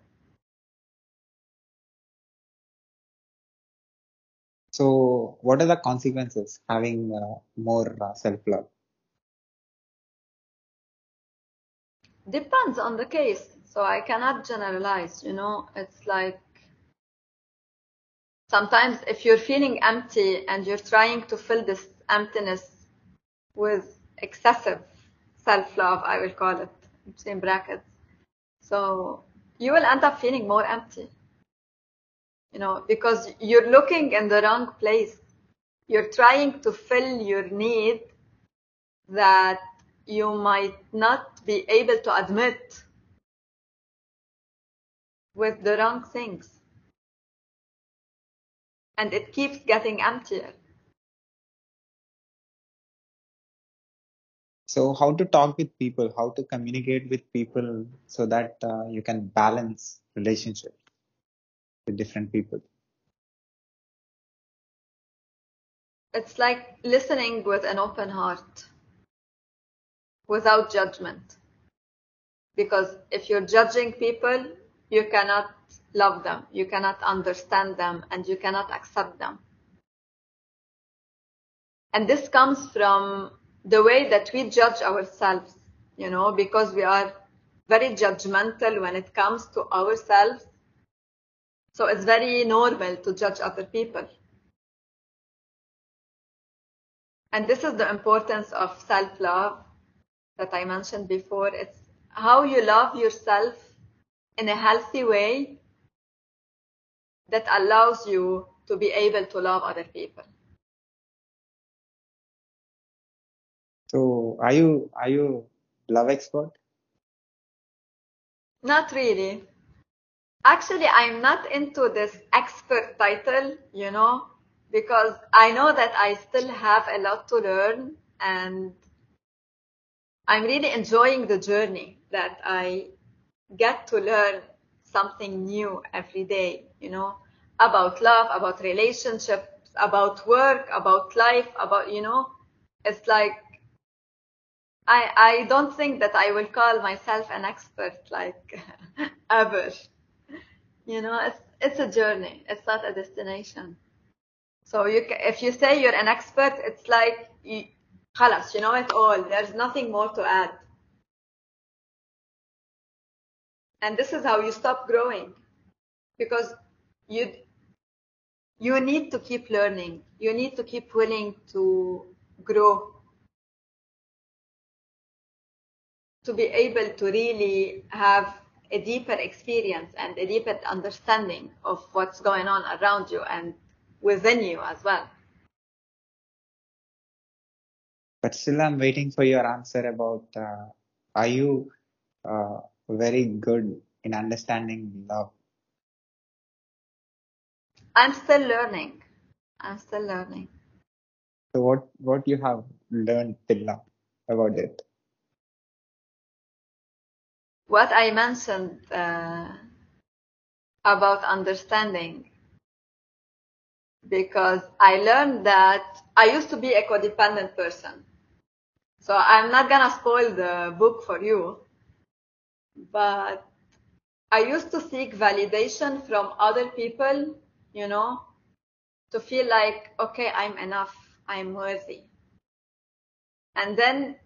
So what are the consequences having uh, more uh, self-love? Depends on the case. So I cannot generalize, you know, it's like sometimes if you're feeling empty and you're trying to fill this emptiness with excessive self-love, I will call it, in brackets. So you will end up feeling more empty, you know, because you're looking in the wrong place. You're trying to fill your need that you might not be able to admit with the wrong things and it keeps getting emptier. So how to talk with people, how to communicate with people so that uh, you can balance relationships with different people. It's like listening with an open heart without judgment. Because if you're judging people, you cannot love them, you cannot understand them, and you cannot accept them. And this comes from the way that we judge ourselves, you know, because we are very judgmental when it comes to ourselves. So it's very normal to judge other people. And this is the importance of self-love that I mentioned before. It's how you love yourself in a healthy way that allows you to be able to love other people. So are you are you love expert? Not really. Actually, I'm not into this expert title, you know, because I know that I still have a lot to learn and I'm really enjoying the journey that I get to learn something new every day, you know, about love, about relationships, about work, about life, about, you know, it's like I, I don't think that I will call myself an expert like ever. You know, it's, it's a journey. It's not a destination. So you, ca- if you say you're an expert, it's like, you, خلاص, you know it all. There's nothing more to add. And this is how you stop growing because you, you need to keep learning. You need to keep willing to grow to be able to really have a deeper experience and a deeper understanding of what's going on around you and within you as well. But still, I'm waiting for your answer about uh, are you uh, very good in understanding love? I'm still learning. I'm still learning. So what what you have learned till now about it? What I mentioned uh, about understanding, because I learned that I used to be a codependent person. So I'm not gonna spoil the book for you, but I used to seek validation from other people, you know, to feel like, okay, I'm enough, I'm worthy. And then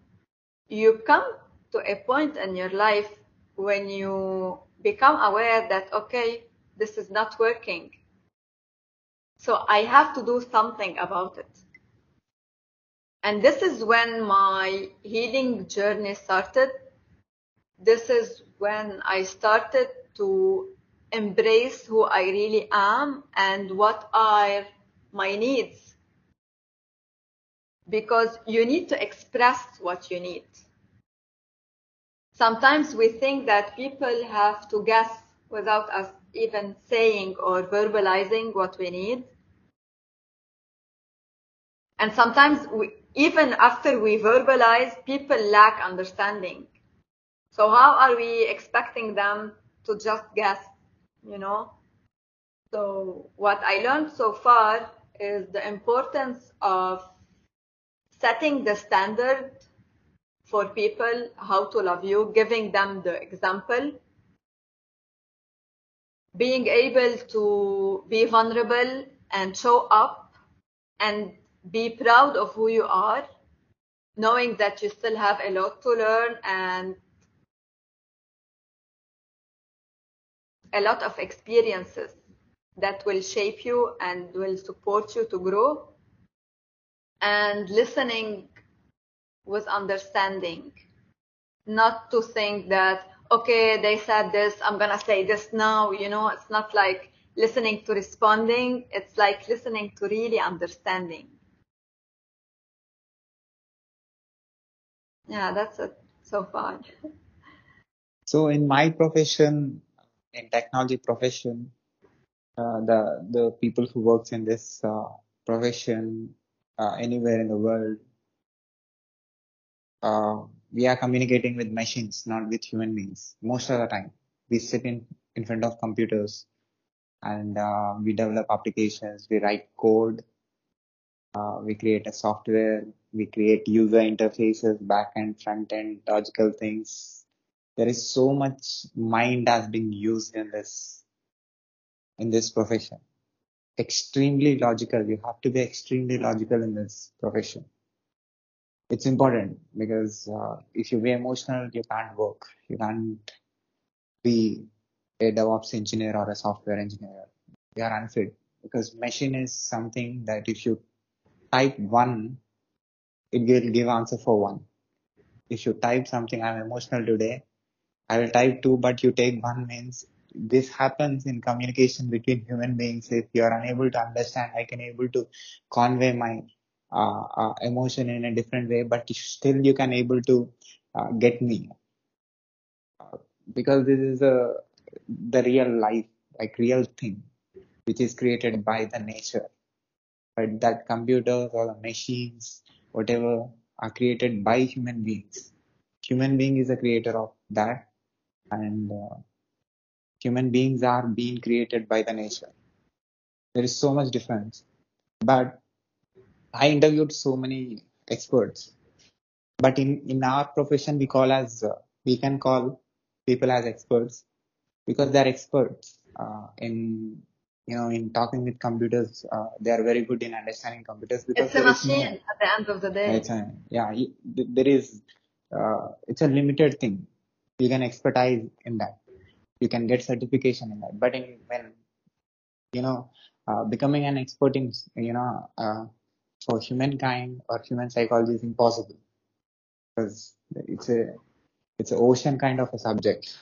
you come to a point in your life when you become aware that, okay, this is not working. So I have to do something about it. And this is when my healing journey started. This is when I started to embrace who I really am and what are my needs. Because you need to express what you need. Sometimes we think that people have to guess without us even saying or verbalizing what we need. And sometimes we, even after we verbalize, people lack understanding. So how are we expecting them to just guess, you know? So what I learned so far is the importance of setting the standard for people how to love you, giving them the example, being able to be vulnerable and show up and be proud of who you are, knowing that you still have a lot to learn and a lot of experiences that will shape you and will support you to grow. And listening with understanding not to think that okay they said this i'm gonna say this now you know it's not like listening to responding it's like listening to really understanding. Yeah that's it so far. So in my profession, in technology profession, uh, the the people who works in this uh, profession uh, anywhere in the world, uh, we are communicating with machines, not with human beings. Most of the time, we sit in in front of computers and uh, we develop applications, we write code, uh, we create a software, we create user interfaces, back end, front end, logical things. There is so much mind has been used in this in this profession. Extremely logical. You have to be extremely logical in this profession. It's important because uh, if you be emotional, you can't work. You can't be a DevOps engineer or a software engineer. You are unfit because machine is something that if you type one, it will give answer for one. If you type something, I'm emotional today, I will type two, but you take one means this happens in communication between human beings. If you are unable to understand, I can able to convey my uh, uh, emotion in a different way, but still you can able to uh, get me uh, because this is a the real life, like real thing, which is created by the nature. But that computers or the machines, whatever, are created by human beings. Human being is the creator of that, and uh, human beings are being created by the nature. There is so much difference. But I interviewed so many experts but in in our profession we call as uh, we can call people as experts because they're experts uh, in you know in talking with computers uh, they are very good in understanding computers because It's a is no machine at the end of the day. yeah there is uh, it's a limited thing you can expertise in that. You can get certification in that. But in when you know uh, becoming an expert in you know uh, for humankind or human psychology is impossible. Because it's a it's an ocean kind of a subject.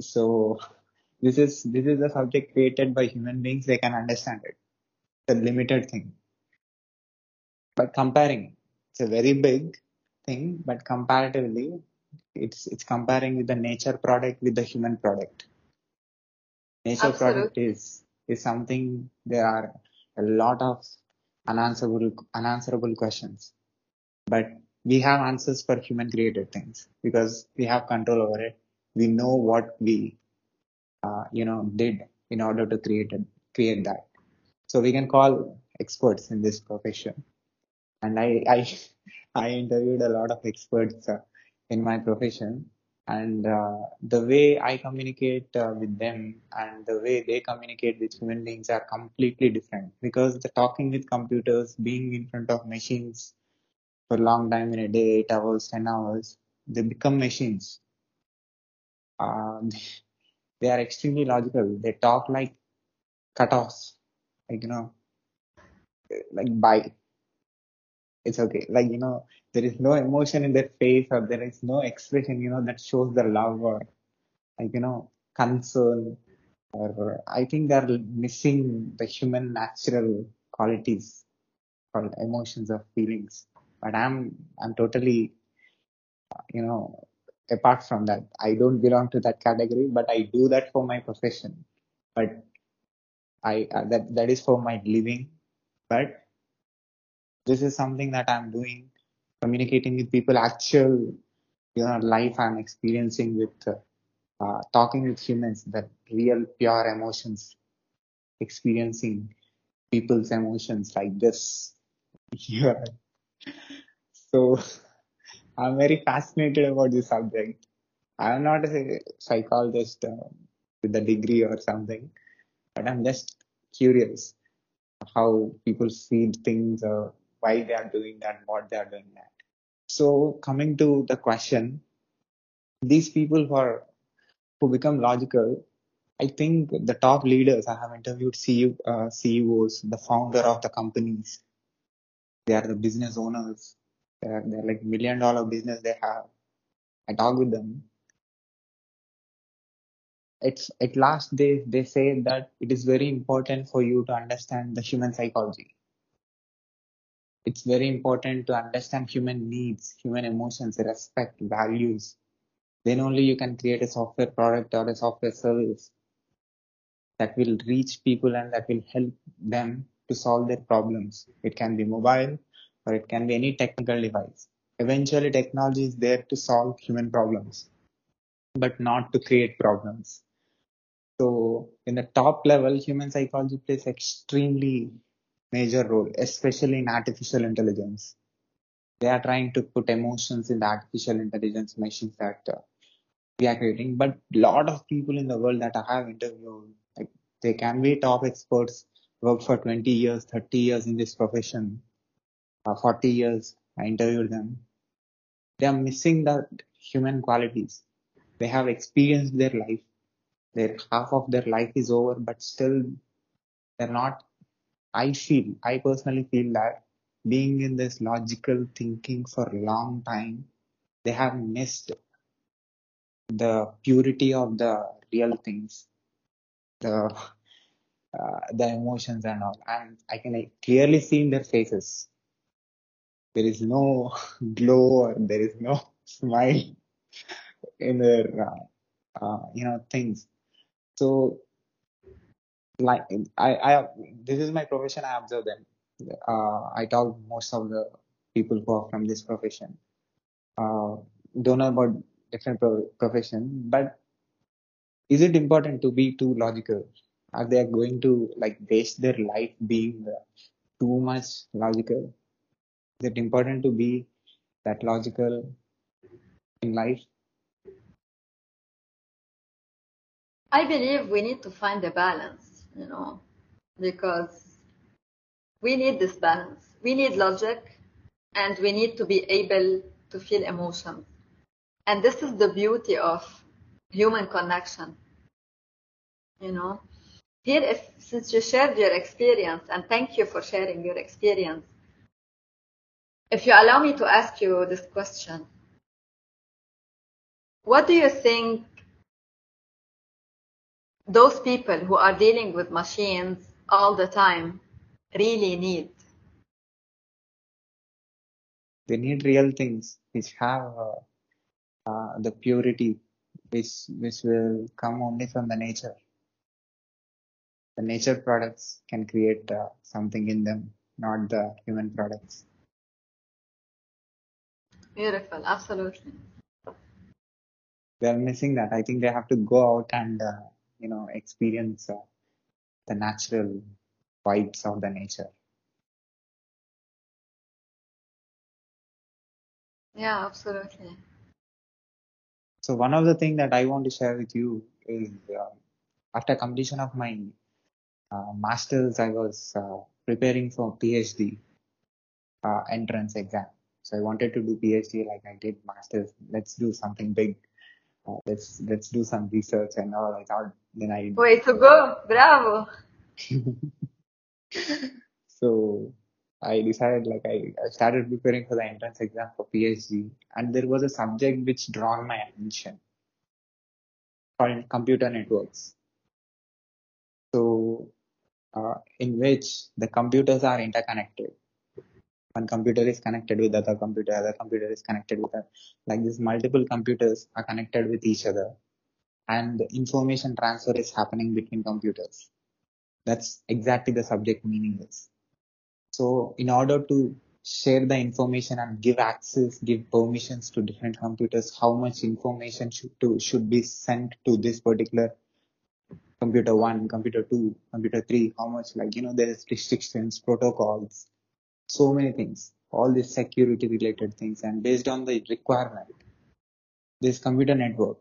So this is this is a subject created by human beings. They can understand it. It's a limited thing. But comparing it's a very big thing but comparatively it's it's comparing with the nature product with the human product. Nature product is is something there are a lot of unanswerable unanswerable questions. But we have answers for human created things because we have control over it. We know what we uh, you know did in order to create it, create that. So we can call experts in this profession. And i i i interviewed a lot of experts uh, in my profession and uh, the way i communicate uh, with them and the way they communicate with human beings are completely different. Because the talking with computers being in front of machines for a long time in a day 8 hours 10 hours they become machines. Uh, they are extremely logical. They talk like cutoffs like you know like bye. It's okay. Like, you know, there is no emotion in their face or there is no expression, you know, that shows the love or like, you know, concern or I think they're missing the human natural qualities called emotions or feelings. But I'm, I'm totally, you know, apart from that. I don't belong to that category, but I do that for my profession. But I, uh, that, that is for my living. But this is something that I'm doing, communicating with people, actual, you know, life I'm experiencing with, uh, uh, talking with humans, that real pure emotions, experiencing people's emotions like this. Yeah. So I'm very fascinated about this subject. I'm not a psychologist uh, with a degree or something, but I'm just curious how people see things, uh, why they are doing that, what they are doing that. So coming to the question, these people who are who become logical, I think the top leaders I have interviewed CEO, uh, CEOs, the founder of the companies, they are the business owners. They're they're like million dollar business they have. I talk with them. It's at last they they say that it is very important for you to understand the human psychology. It's very important to understand human needs, human emotions, respect, values. Then only you can create a software product or a software service that will reach people and that will help them to solve their problems. It can be mobile or it can be any technical device. Eventually, technology is there to solve human problems, but not to create problems. So, in the top level, human psychology plays extremely major role, especially in artificial intelligence. They are trying to put emotions in the artificial intelligence machines that uh, we are creating. But lot of people in the world that I have interviewed, like they can be top experts, work for 20 years, 30 years in this profession, uh, 40 years. I interviewed them. They are missing the human qualities. They have experienced their life. Their half of their life is over, but still they're not. I feel, I personally feel that being in this logical thinking for a long time, they have missed the purity of the real things, the uh, the emotions and all. And I can clearly see in their faces. There is no glow or there is no smile in their, uh, uh, you know, things. So, like, I, I, this is my profession. I observe them. Uh, I talk most of the people who are from this profession. Uh, don't know about different pro- profession, but is it important to be too logical? Are they going to like waste their life being uh, too much logical? Is it important to be that logical in life? I believe we need to find a balance, you know, because we need this balance. We need logic and we need to be able to feel emotions. And this is the beauty of human connection. You know, here, if, since you shared your experience, and thank you for sharing your experience, if you allow me to ask you this question, what do you think those people who are dealing with machines all the time really need? They need real things which have uh, uh, the purity which which will come only from the nature. The nature products can create uh, something in them, not the human products. Beautiful, absolutely. They are missing that. I think they have to go out and uh, you know experience uh, the natural vibes of the nature. Yeah, absolutely. So one of the things that I want to share with you is uh, after completion of my uh, masters, I was uh, preparing for PhD uh, entrance exam. So I wanted to do PhD like I did masters. Let's do something big. Uh, let's let's do some research and all. I thought then I Way to go, bravo. so I decided like I, I started preparing for the entrance exam for PhD and there was a subject which drawn my attention called computer networks. So uh, in which the computers are interconnected. One computer is connected with other computer, other computer is connected with other. Like this multiple computers are connected with each other and information transfer is happening between computers. That's exactly the subject meaning is. So in order to share the information and give access, give permissions to different computers, how much information should to should be sent to this particular computer one, computer two, computer three, how much like you know there is restrictions, protocols, so many things, all these security related things, and based on the requirement, this computer network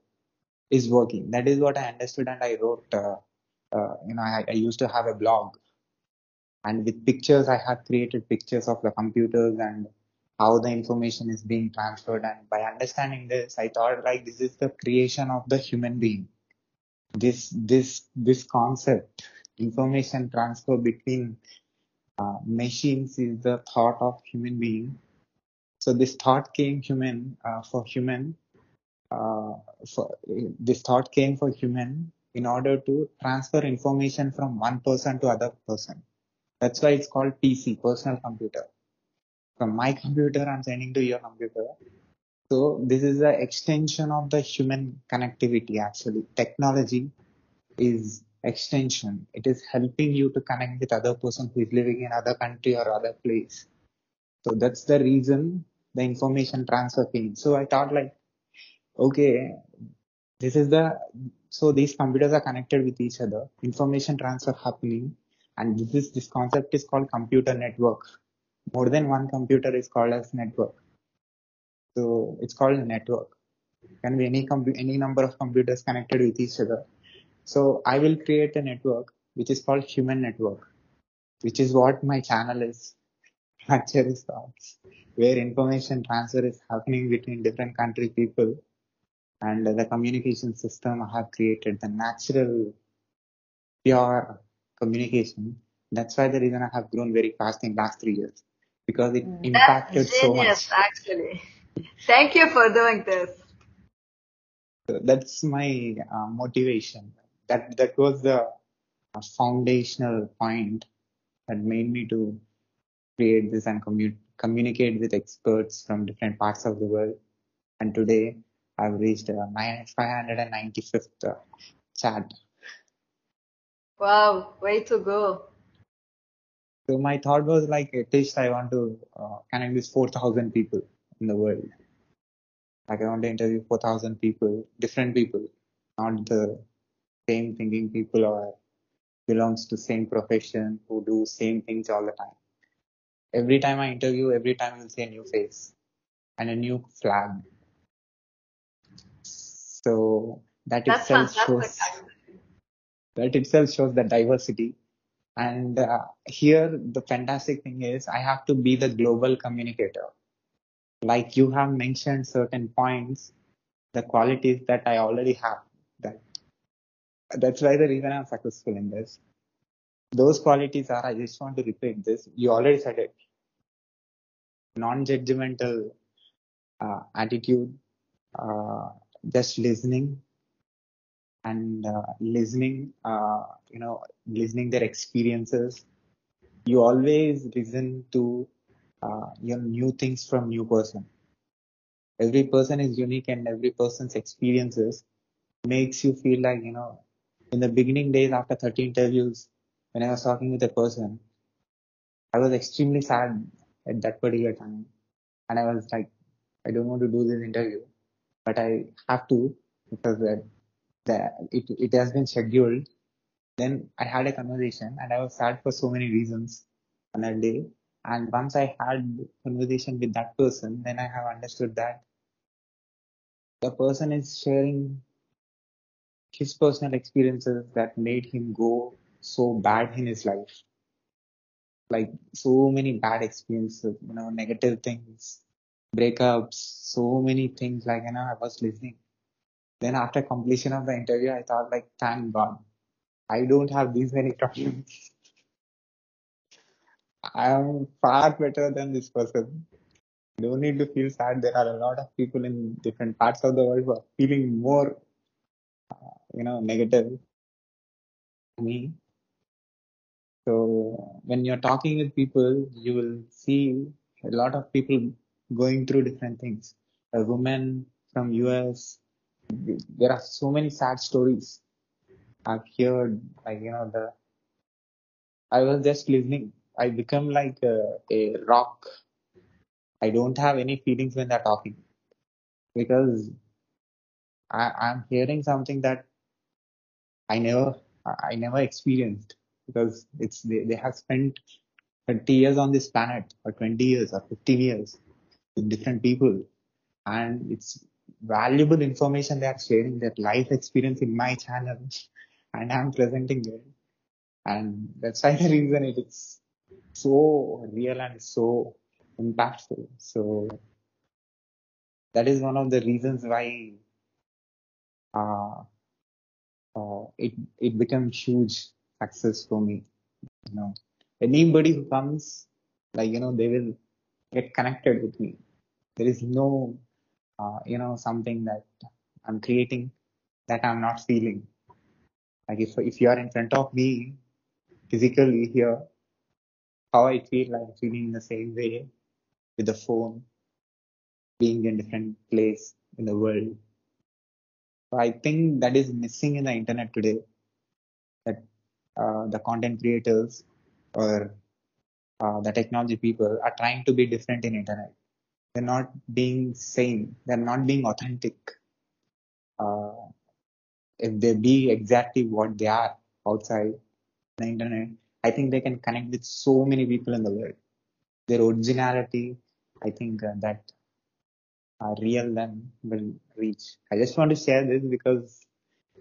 is working. That is what I understood, and I wrote. Uh, uh, you know, I, I used to have a blog and with pictures i had created pictures of the computers and how the information is being transferred and by understanding this i thought like this is the creation of the human being this this this concept information transfer between uh, machines is the thought of human being so this thought came human uh, for human uh, for, this thought came for human in order to transfer information from one person to other person that's why it's called PC, personal computer. From my computer, I'm sending to your computer. So this is the extension of the human connectivity actually. Technology is extension. It is helping you to connect with other person who is living in other country or other place. So that's the reason the information transfer came. So I thought like, okay, this is the, so these computers are connected with each other, information transfer happening and this is this concept is called computer network more than one computer is called as network so it's called network can be any any number of computers connected with each other so i will create a network which is called human network which is what my channel is Cherry Thoughts where information transfer is happening between different country people and the communication system i have created the natural pure communication. That's why the reason I have grown very fast in last three years because it impacted That's so much. actually. Thank you for doing this. So that's my uh, motivation. That that was the foundational point that made me to create this and commu- communicate with experts from different parts of the world. And today I've reached uh, 595th uh, chat Wow, way to go. So my thought was like, at least I want to uh, connect with 4,000 people in the world. Like I want to interview 4,000 people, different people, not the same thinking people or belongs to same profession who do same things all the time. Every time I interview, every time you'll see a new face. and a new flag. So that That's itself shows that itself shows the diversity. And uh, here, the fantastic thing is, I have to be the global communicator. Like you have mentioned certain points, the qualities that I already have. That that's why the reason I'm successful in this. Those qualities are. I just want to repeat this. You already said it. Non-judgmental uh, attitude, uh, just listening, and uh, listening, uh, you know, listening their experiences. You always listen to uh, you new things from new person. Every person is unique and every person's experiences makes you feel like, you know, in the beginning days after 30 interviews, when I was talking with a person, I was extremely sad at that particular time. And I was like, I don't want to do this interview, but I have to because the, it, it has been scheduled. Then I had a conversation and I was sad for so many reasons on that day. And once I had conversation with that person, then I have understood that the person is sharing his personal experiences that made him go so bad in his life. Like so many bad experiences, you know, negative things, breakups, so many things like, you know, I was listening. Then after completion of the interview, I thought like, thank God, I don't have these many problems. I am far better than this person. Don't need to feel sad. There are a lot of people in different parts of the world who are feeling more, uh, you know, negative than me. So when you're talking with people, you will see a lot of people going through different things. A woman from US, there are so many sad stories. I've heard, like you know, the I was just listening. I become like a, a rock. I don't have any feelings when they're talking because I, I'm hearing something that I never I never experienced because it's they, they have spent 30 years on this planet or 20 years or 15 years with different people. And it's valuable information they are sharing their life experience in my channel and I'm presenting it and that's why the reason it is so real and so impactful. So that is one of the reasons why uh, uh, it it becomes huge success for me. You know, anybody who comes, like you know, they will get connected with me. There is no, uh, you know, something that I'm creating that I'm not feeling. Like if if you are in front of me physically here, how I feel, I'm feeling the same way with the phone, being in different place in the world. I think that is missing in the internet today. That uh, the content creators or uh, the technology people are trying to be different in internet. They're not being same. They're not being authentic. Uh, if they be exactly what they are outside the internet, I think they can connect with so many people in the world. Their originality, I think uh, that real them will reach. I just want to share this because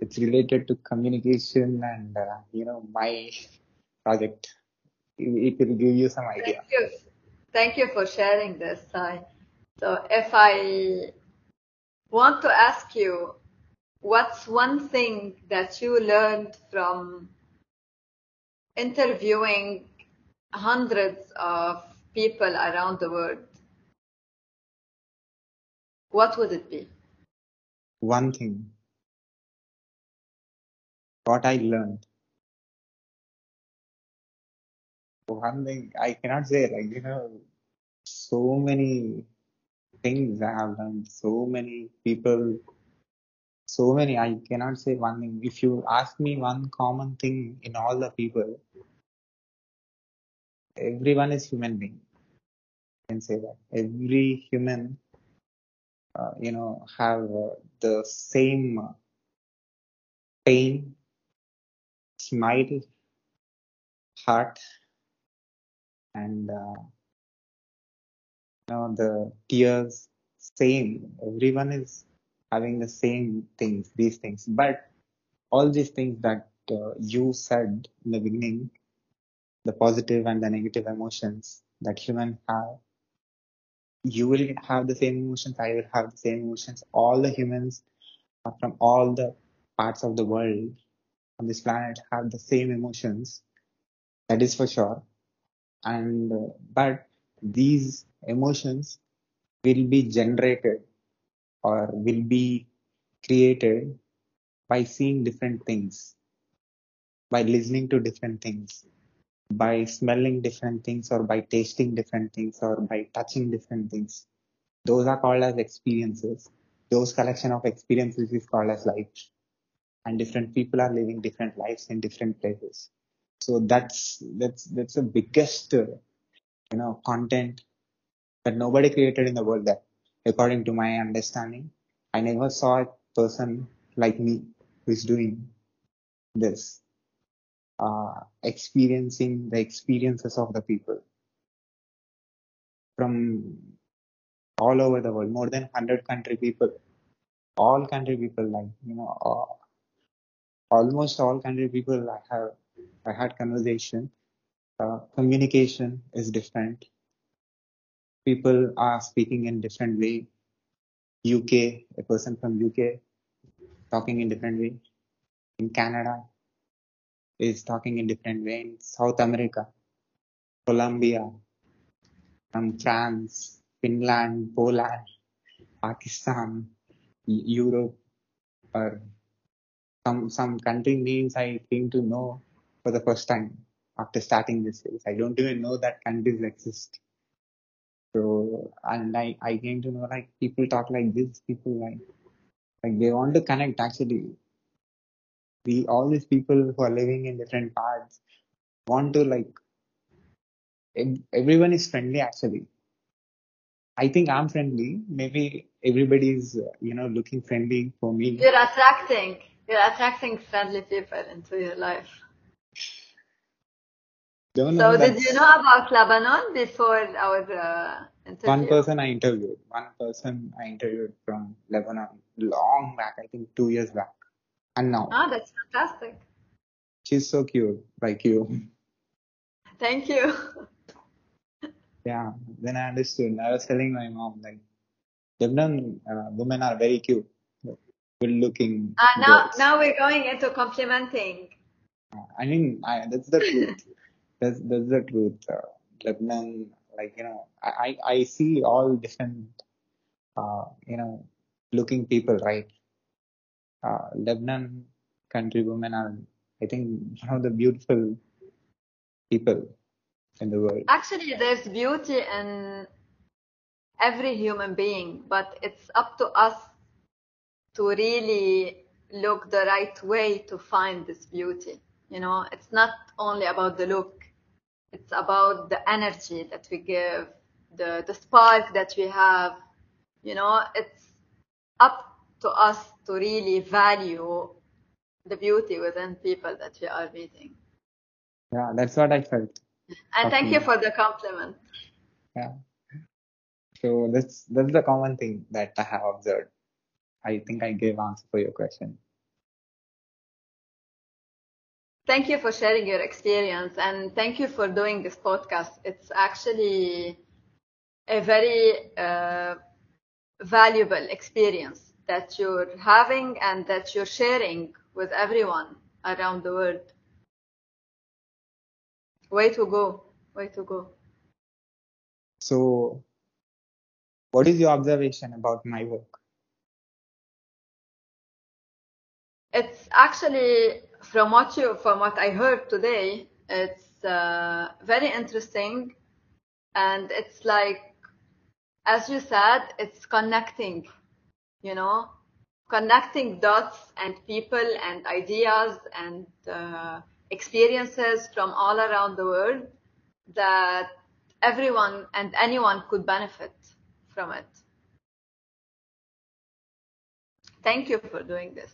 it's related to communication and uh, you know my project. It, it will give you some idea. Thank you. Thank you for sharing this, Sai. So if I want to ask you, what's one thing that you learned from interviewing hundreds of people around the world? What would it be? One thing, what I learned. One thing I cannot say, like you know, so many things I have learned. So many people, so many. I cannot say one thing. If you ask me one common thing in all the people, everyone is human being. I can say that every human, you know, have uh, the same uh, pain, smile, heart, and uh, you know the tears, same. Everyone is having the same things, these things. But all these things that uh, you said in the beginning, the positive and the negative emotions that human have, you will have the same emotions, I will have the same emotions. All the humans from all the parts of the world on this planet have the same emotions. That is for sure. And, uh, but these emotions will be generated or will be created by seeing different things, by listening to different things, by smelling different things or by tasting different things or by touching different things. Those are called as experiences. Those collection of experiences is called as life. And different people are living different lives in different places. So that's, that's, that's the biggest, uh, you know, content that nobody created in the world that according to my understanding, I never saw a person like me who is doing this, uh, experiencing the experiences of the people from all over the world, more than 100 country people, all country people, like, you know, uh, almost all country people I have, I had conversation, uh, communication is different. People are speaking in different way. UK, a person from UK talking in different way. In Canada is talking in different way. In South America, Colombia, from France, Finland, Poland, Pakistan, Europe, or some some country names I came to know for the first time after starting this. I don't even know that countries exist. So and I, I came to know like people talk like this, people like like they want to connect actually. We all these people who are living in different parts want to like everyone is friendly actually. I think I'm friendly. Maybe everybody's uh, you know looking friendly for me. You're attracting, you're attracting friendly people into your life. Don't So did you know about Lebanon before our uh, one person I interviewed. One person I interviewed from Lebanon long back, I think two years back. And now Ah, that's fantastic. she's so cute, like you. Thank you. Yeah. Then I understood. I was telling my mom like Lebanon uh, women are very cute, good looking Uh, now, girls. now we're going into complimenting. I mean, I, that's the truth. That's that's the truth. Uh, Lebanon, like you know, I I I see all different, uh, you know, looking people, right? Uh, Lebanon country women are, I think, one of the beautiful people in the world. Actually, there's beauty in every human being, but it's up to us to really look the right way to find this beauty. You know, it's not only about the look, it's about the energy that we give, the, the spark that we have. You know, it's up to us to really value the beauty within people that we are meeting. Yeah, that's what I felt. And thank you for the compliment. Yeah. So that's that's the common thing that I have observed. I think I gave answer for your question. Thank you for sharing your experience and thank you for doing this podcast. It's actually a very uh, valuable experience that you're having and that you're sharing with everyone around the world. Way to go. Way to go. So, what is your observation about my work? It's actually from what you from what I heard today, it's uh, very interesting and it's like as you said, it's connecting, you know, connecting dots and people and ideas and uh, experiences from all around the world that everyone and anyone could benefit from it. Thank you for doing this.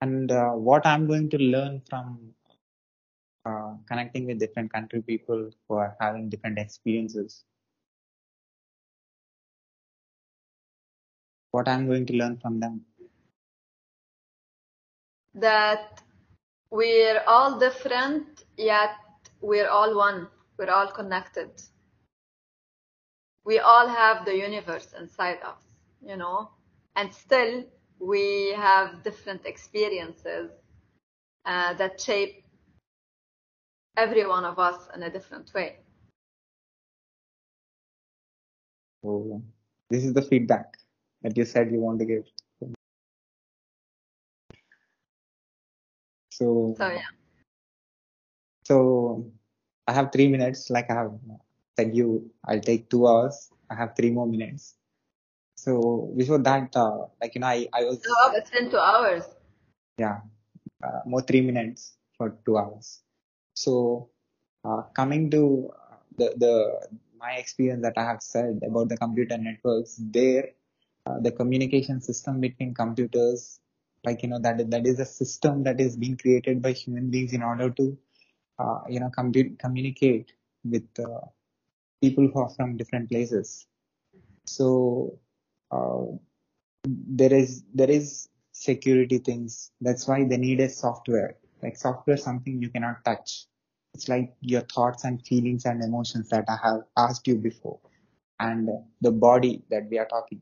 And uh, what I'm going to learn from uh, connecting with different country people who are having different experiences. What I'm going to learn from them. That we're all different, yet we're all one. We're all connected. We all have the universe inside us, you know, and still we have different experiences uh, that shape every one of us in a different way. So this is the feedback that you said you want to give. So, So yeah, so I have three minutes. Like I have said, you I'll take two hours. I have three more minutes. So before that, uh, like you know, I I was no, it's in two hours. yeah, uh, more three minutes for two hours. So uh, coming to the the my experience that I have said about the computer networks, there uh, the communication system between computers, like you know that that is a system that is being created by human beings in order to uh, you know commu- communicate with uh, people who are from different places. So uh, there is there is security things. That's why they need a software. Like software, something you cannot touch. It's like your thoughts and feelings and emotions that I have asked you before, and the body that we are talking.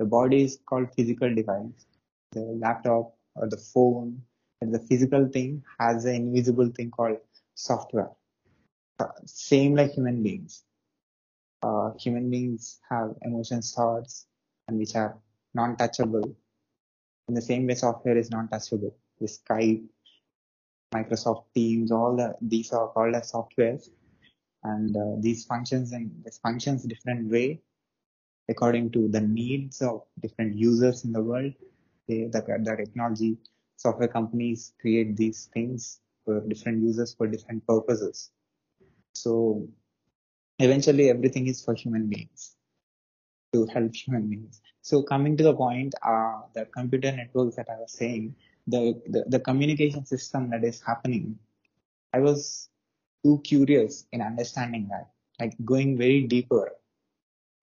The body is called physical device. The laptop or the phone, and the physical thing has an invisible thing called software. Uh, Same like human beings. Uh, human beings have emotions, thoughts, and which are non-touchable. In the same way, software is non-touchable. The Skype, Microsoft Teams, all the, these are called as softwares, and uh, these functions and this functions different way according to the needs of different users in the world. They, the, the technology software companies create these things for different users for different purposes. So eventually everything is for human beings to help human beings. So coming to the point, uh, the computer networks that I was saying, the, the, the communication system that is happening, I was too curious in understanding that, like going very deeper,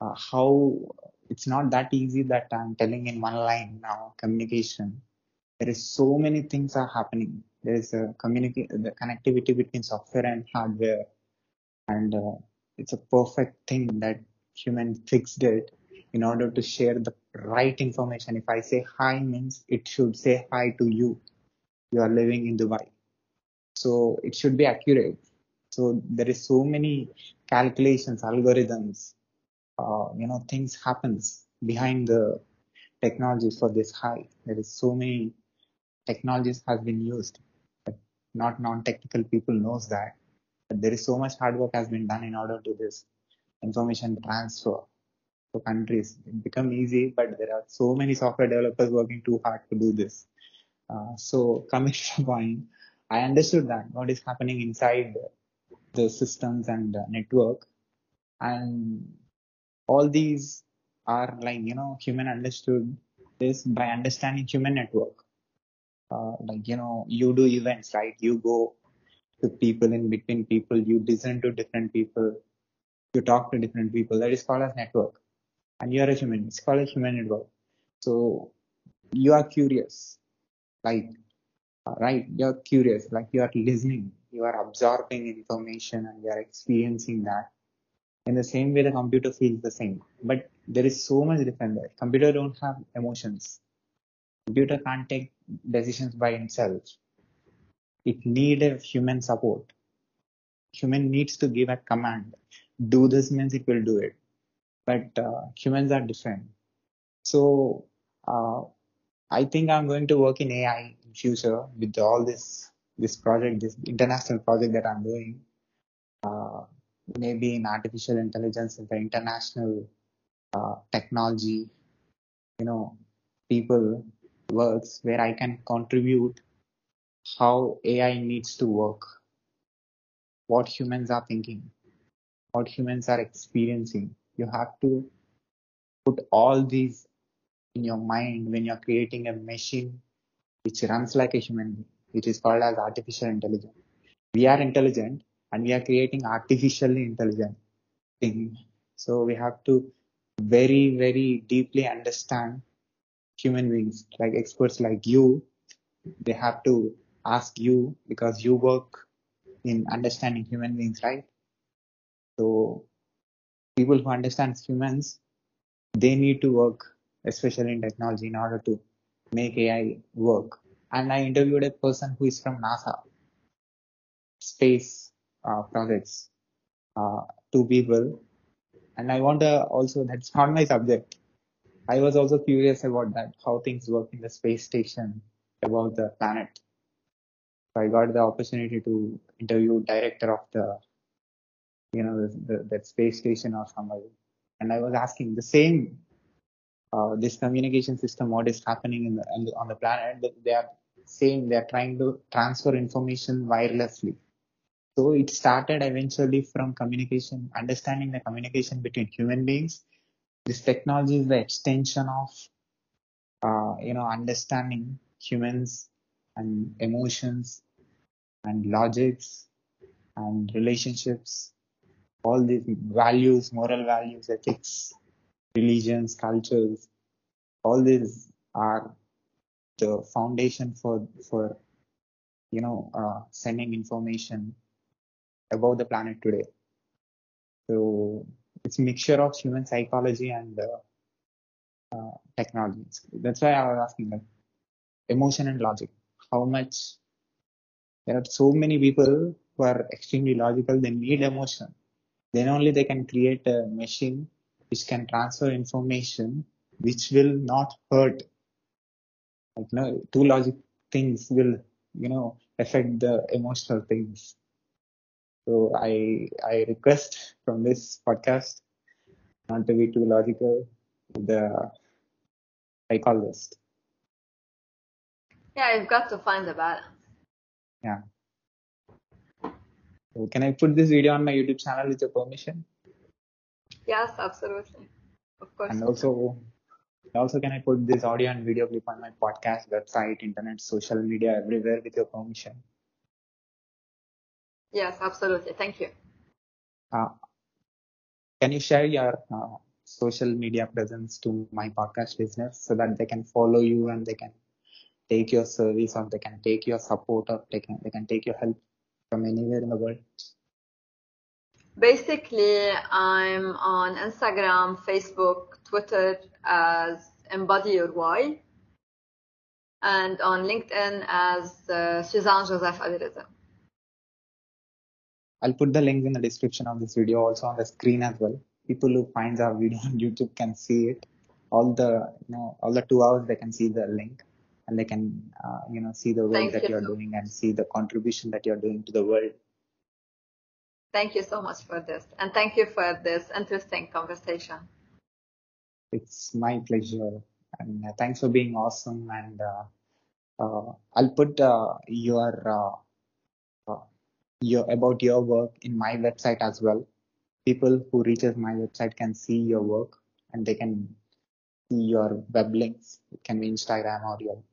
uh, how it's not that easy that I'm telling in one line now, communication. There is so many things are happening. There is a communicate, the connectivity between software and hardware. And uh, it's a perfect thing that human fixed it in order to share the right information. If I say hi means it should say hi to you. You are living in Dubai. So it should be accurate. So there is so many calculations, algorithms, uh, you know, things happens behind the technology for this high. There is so many technologies has been used, but not non-technical people knows that. But there is so much hard work has been done in order to this information transfer to countries. It become easy, but there are so many software developers working too hard to do this. Uh, so coming to point, I understood that what is happening inside the systems and network and all these are like you know human understood this by understanding human network. Uh, like you know you do events right? You go to people in between people you listen to different people you talk to different people. That is called as network. And you are a human. It's called a human network. So you are curious. Like uh, right you're curious. Like you are listening. You are absorbing information and you are experiencing that in the same way the computer feels the same. But there is so much different there. Computer don't have emotions. Computer can't take decisions by itself. It need a human support. Human needs to give a command. Do this means it will do it. But uh, humans are different. So uh, i think i'm going to work in ai in future with all this this project this international project that i'm doing. Uh, maybe in artificial intelligence in the international uh, technology you know people works where i can contribute how ai needs to work. What humans are thinking what humans are experiencing. You have to put all these in your mind when you're creating a machine which runs like a human being. Which is called as artificial intelligence. We are intelligent and we are creating artificially intelligent thing so we have to very, very deeply understand human beings, like experts like you, they have to ask you because you work in understanding human beings, right? So people who understand humans, they need to work, especially in technology, in order to make AI work. And I interviewed a person who is from NASA, space uh, projects, uh, two people. And I wonder also, that's not my subject. I was also curious about that, how things work in the space station, about the planet. So I got the opportunity to interview director of the, you know, the, the, that space station or somebody. And I was asking the same, uh, this communication system, what is happening in the, on the planet, they are saying they are trying to transfer information wirelessly. So it started eventually from communication, understanding the communication between human beings. This technology is the extension of, uh, you know, understanding humans and emotions and logics and relationships, all these values, moral values, ethics, religions, cultures, all these are the foundation for, for, you know, uh, sending information about the planet today. So it's a mixture of human psychology and uh, uh, technology. That's why I was asking like emotion and logic. How much there are so many people who are extremely logical. They need emotion. Then only they can create a machine which can transfer information which will not hurt. Like no, two logic things will you know affect the emotional things. So I I request from this podcast not to be too logical. The psychologist. Yeah, you've got to find the balance. Yeah. So can I put this video on my YouTube channel with your permission? Yes, absolutely. Of course. And also, also can I put this audio and video clip on my podcast, website, internet, social media, everywhere with your permission? Yes, absolutely. Thank you. Uh, can you share your uh, social media presence to my podcast listeners so that they can follow you and they can take your service or they can take your support or they can, they can take your help from anywhere in the world? Basically, I'm on Instagram, Facebook, Twitter as Embody Your Why, and on LinkedIn as uh, Suzanne Joseph AbiRizk. I'll put the link in the description of this video also on the screen as well. People who finds our video on YouTube can see it. All the you know all the two hours they can see the link and they can uh, you know see the work Thank that you. you're doing and see the contribution that you're doing to the world. Thank you so much for this, and thank you for this interesting conversation. It's my pleasure and uh, thanks for being awesome and uh, uh, I'll put uh, your uh, your about your work in my website as well. People who reaches my website can see your work and they can see your web links. It can be Instagram or your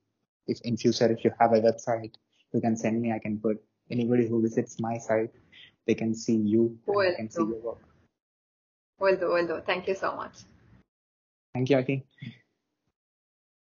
if in future if you have a website, you can send me. I can put anybody who visits my site, they can see you and they Will can see your work. Will do, will do. Thank you so much. Thank you, Aki.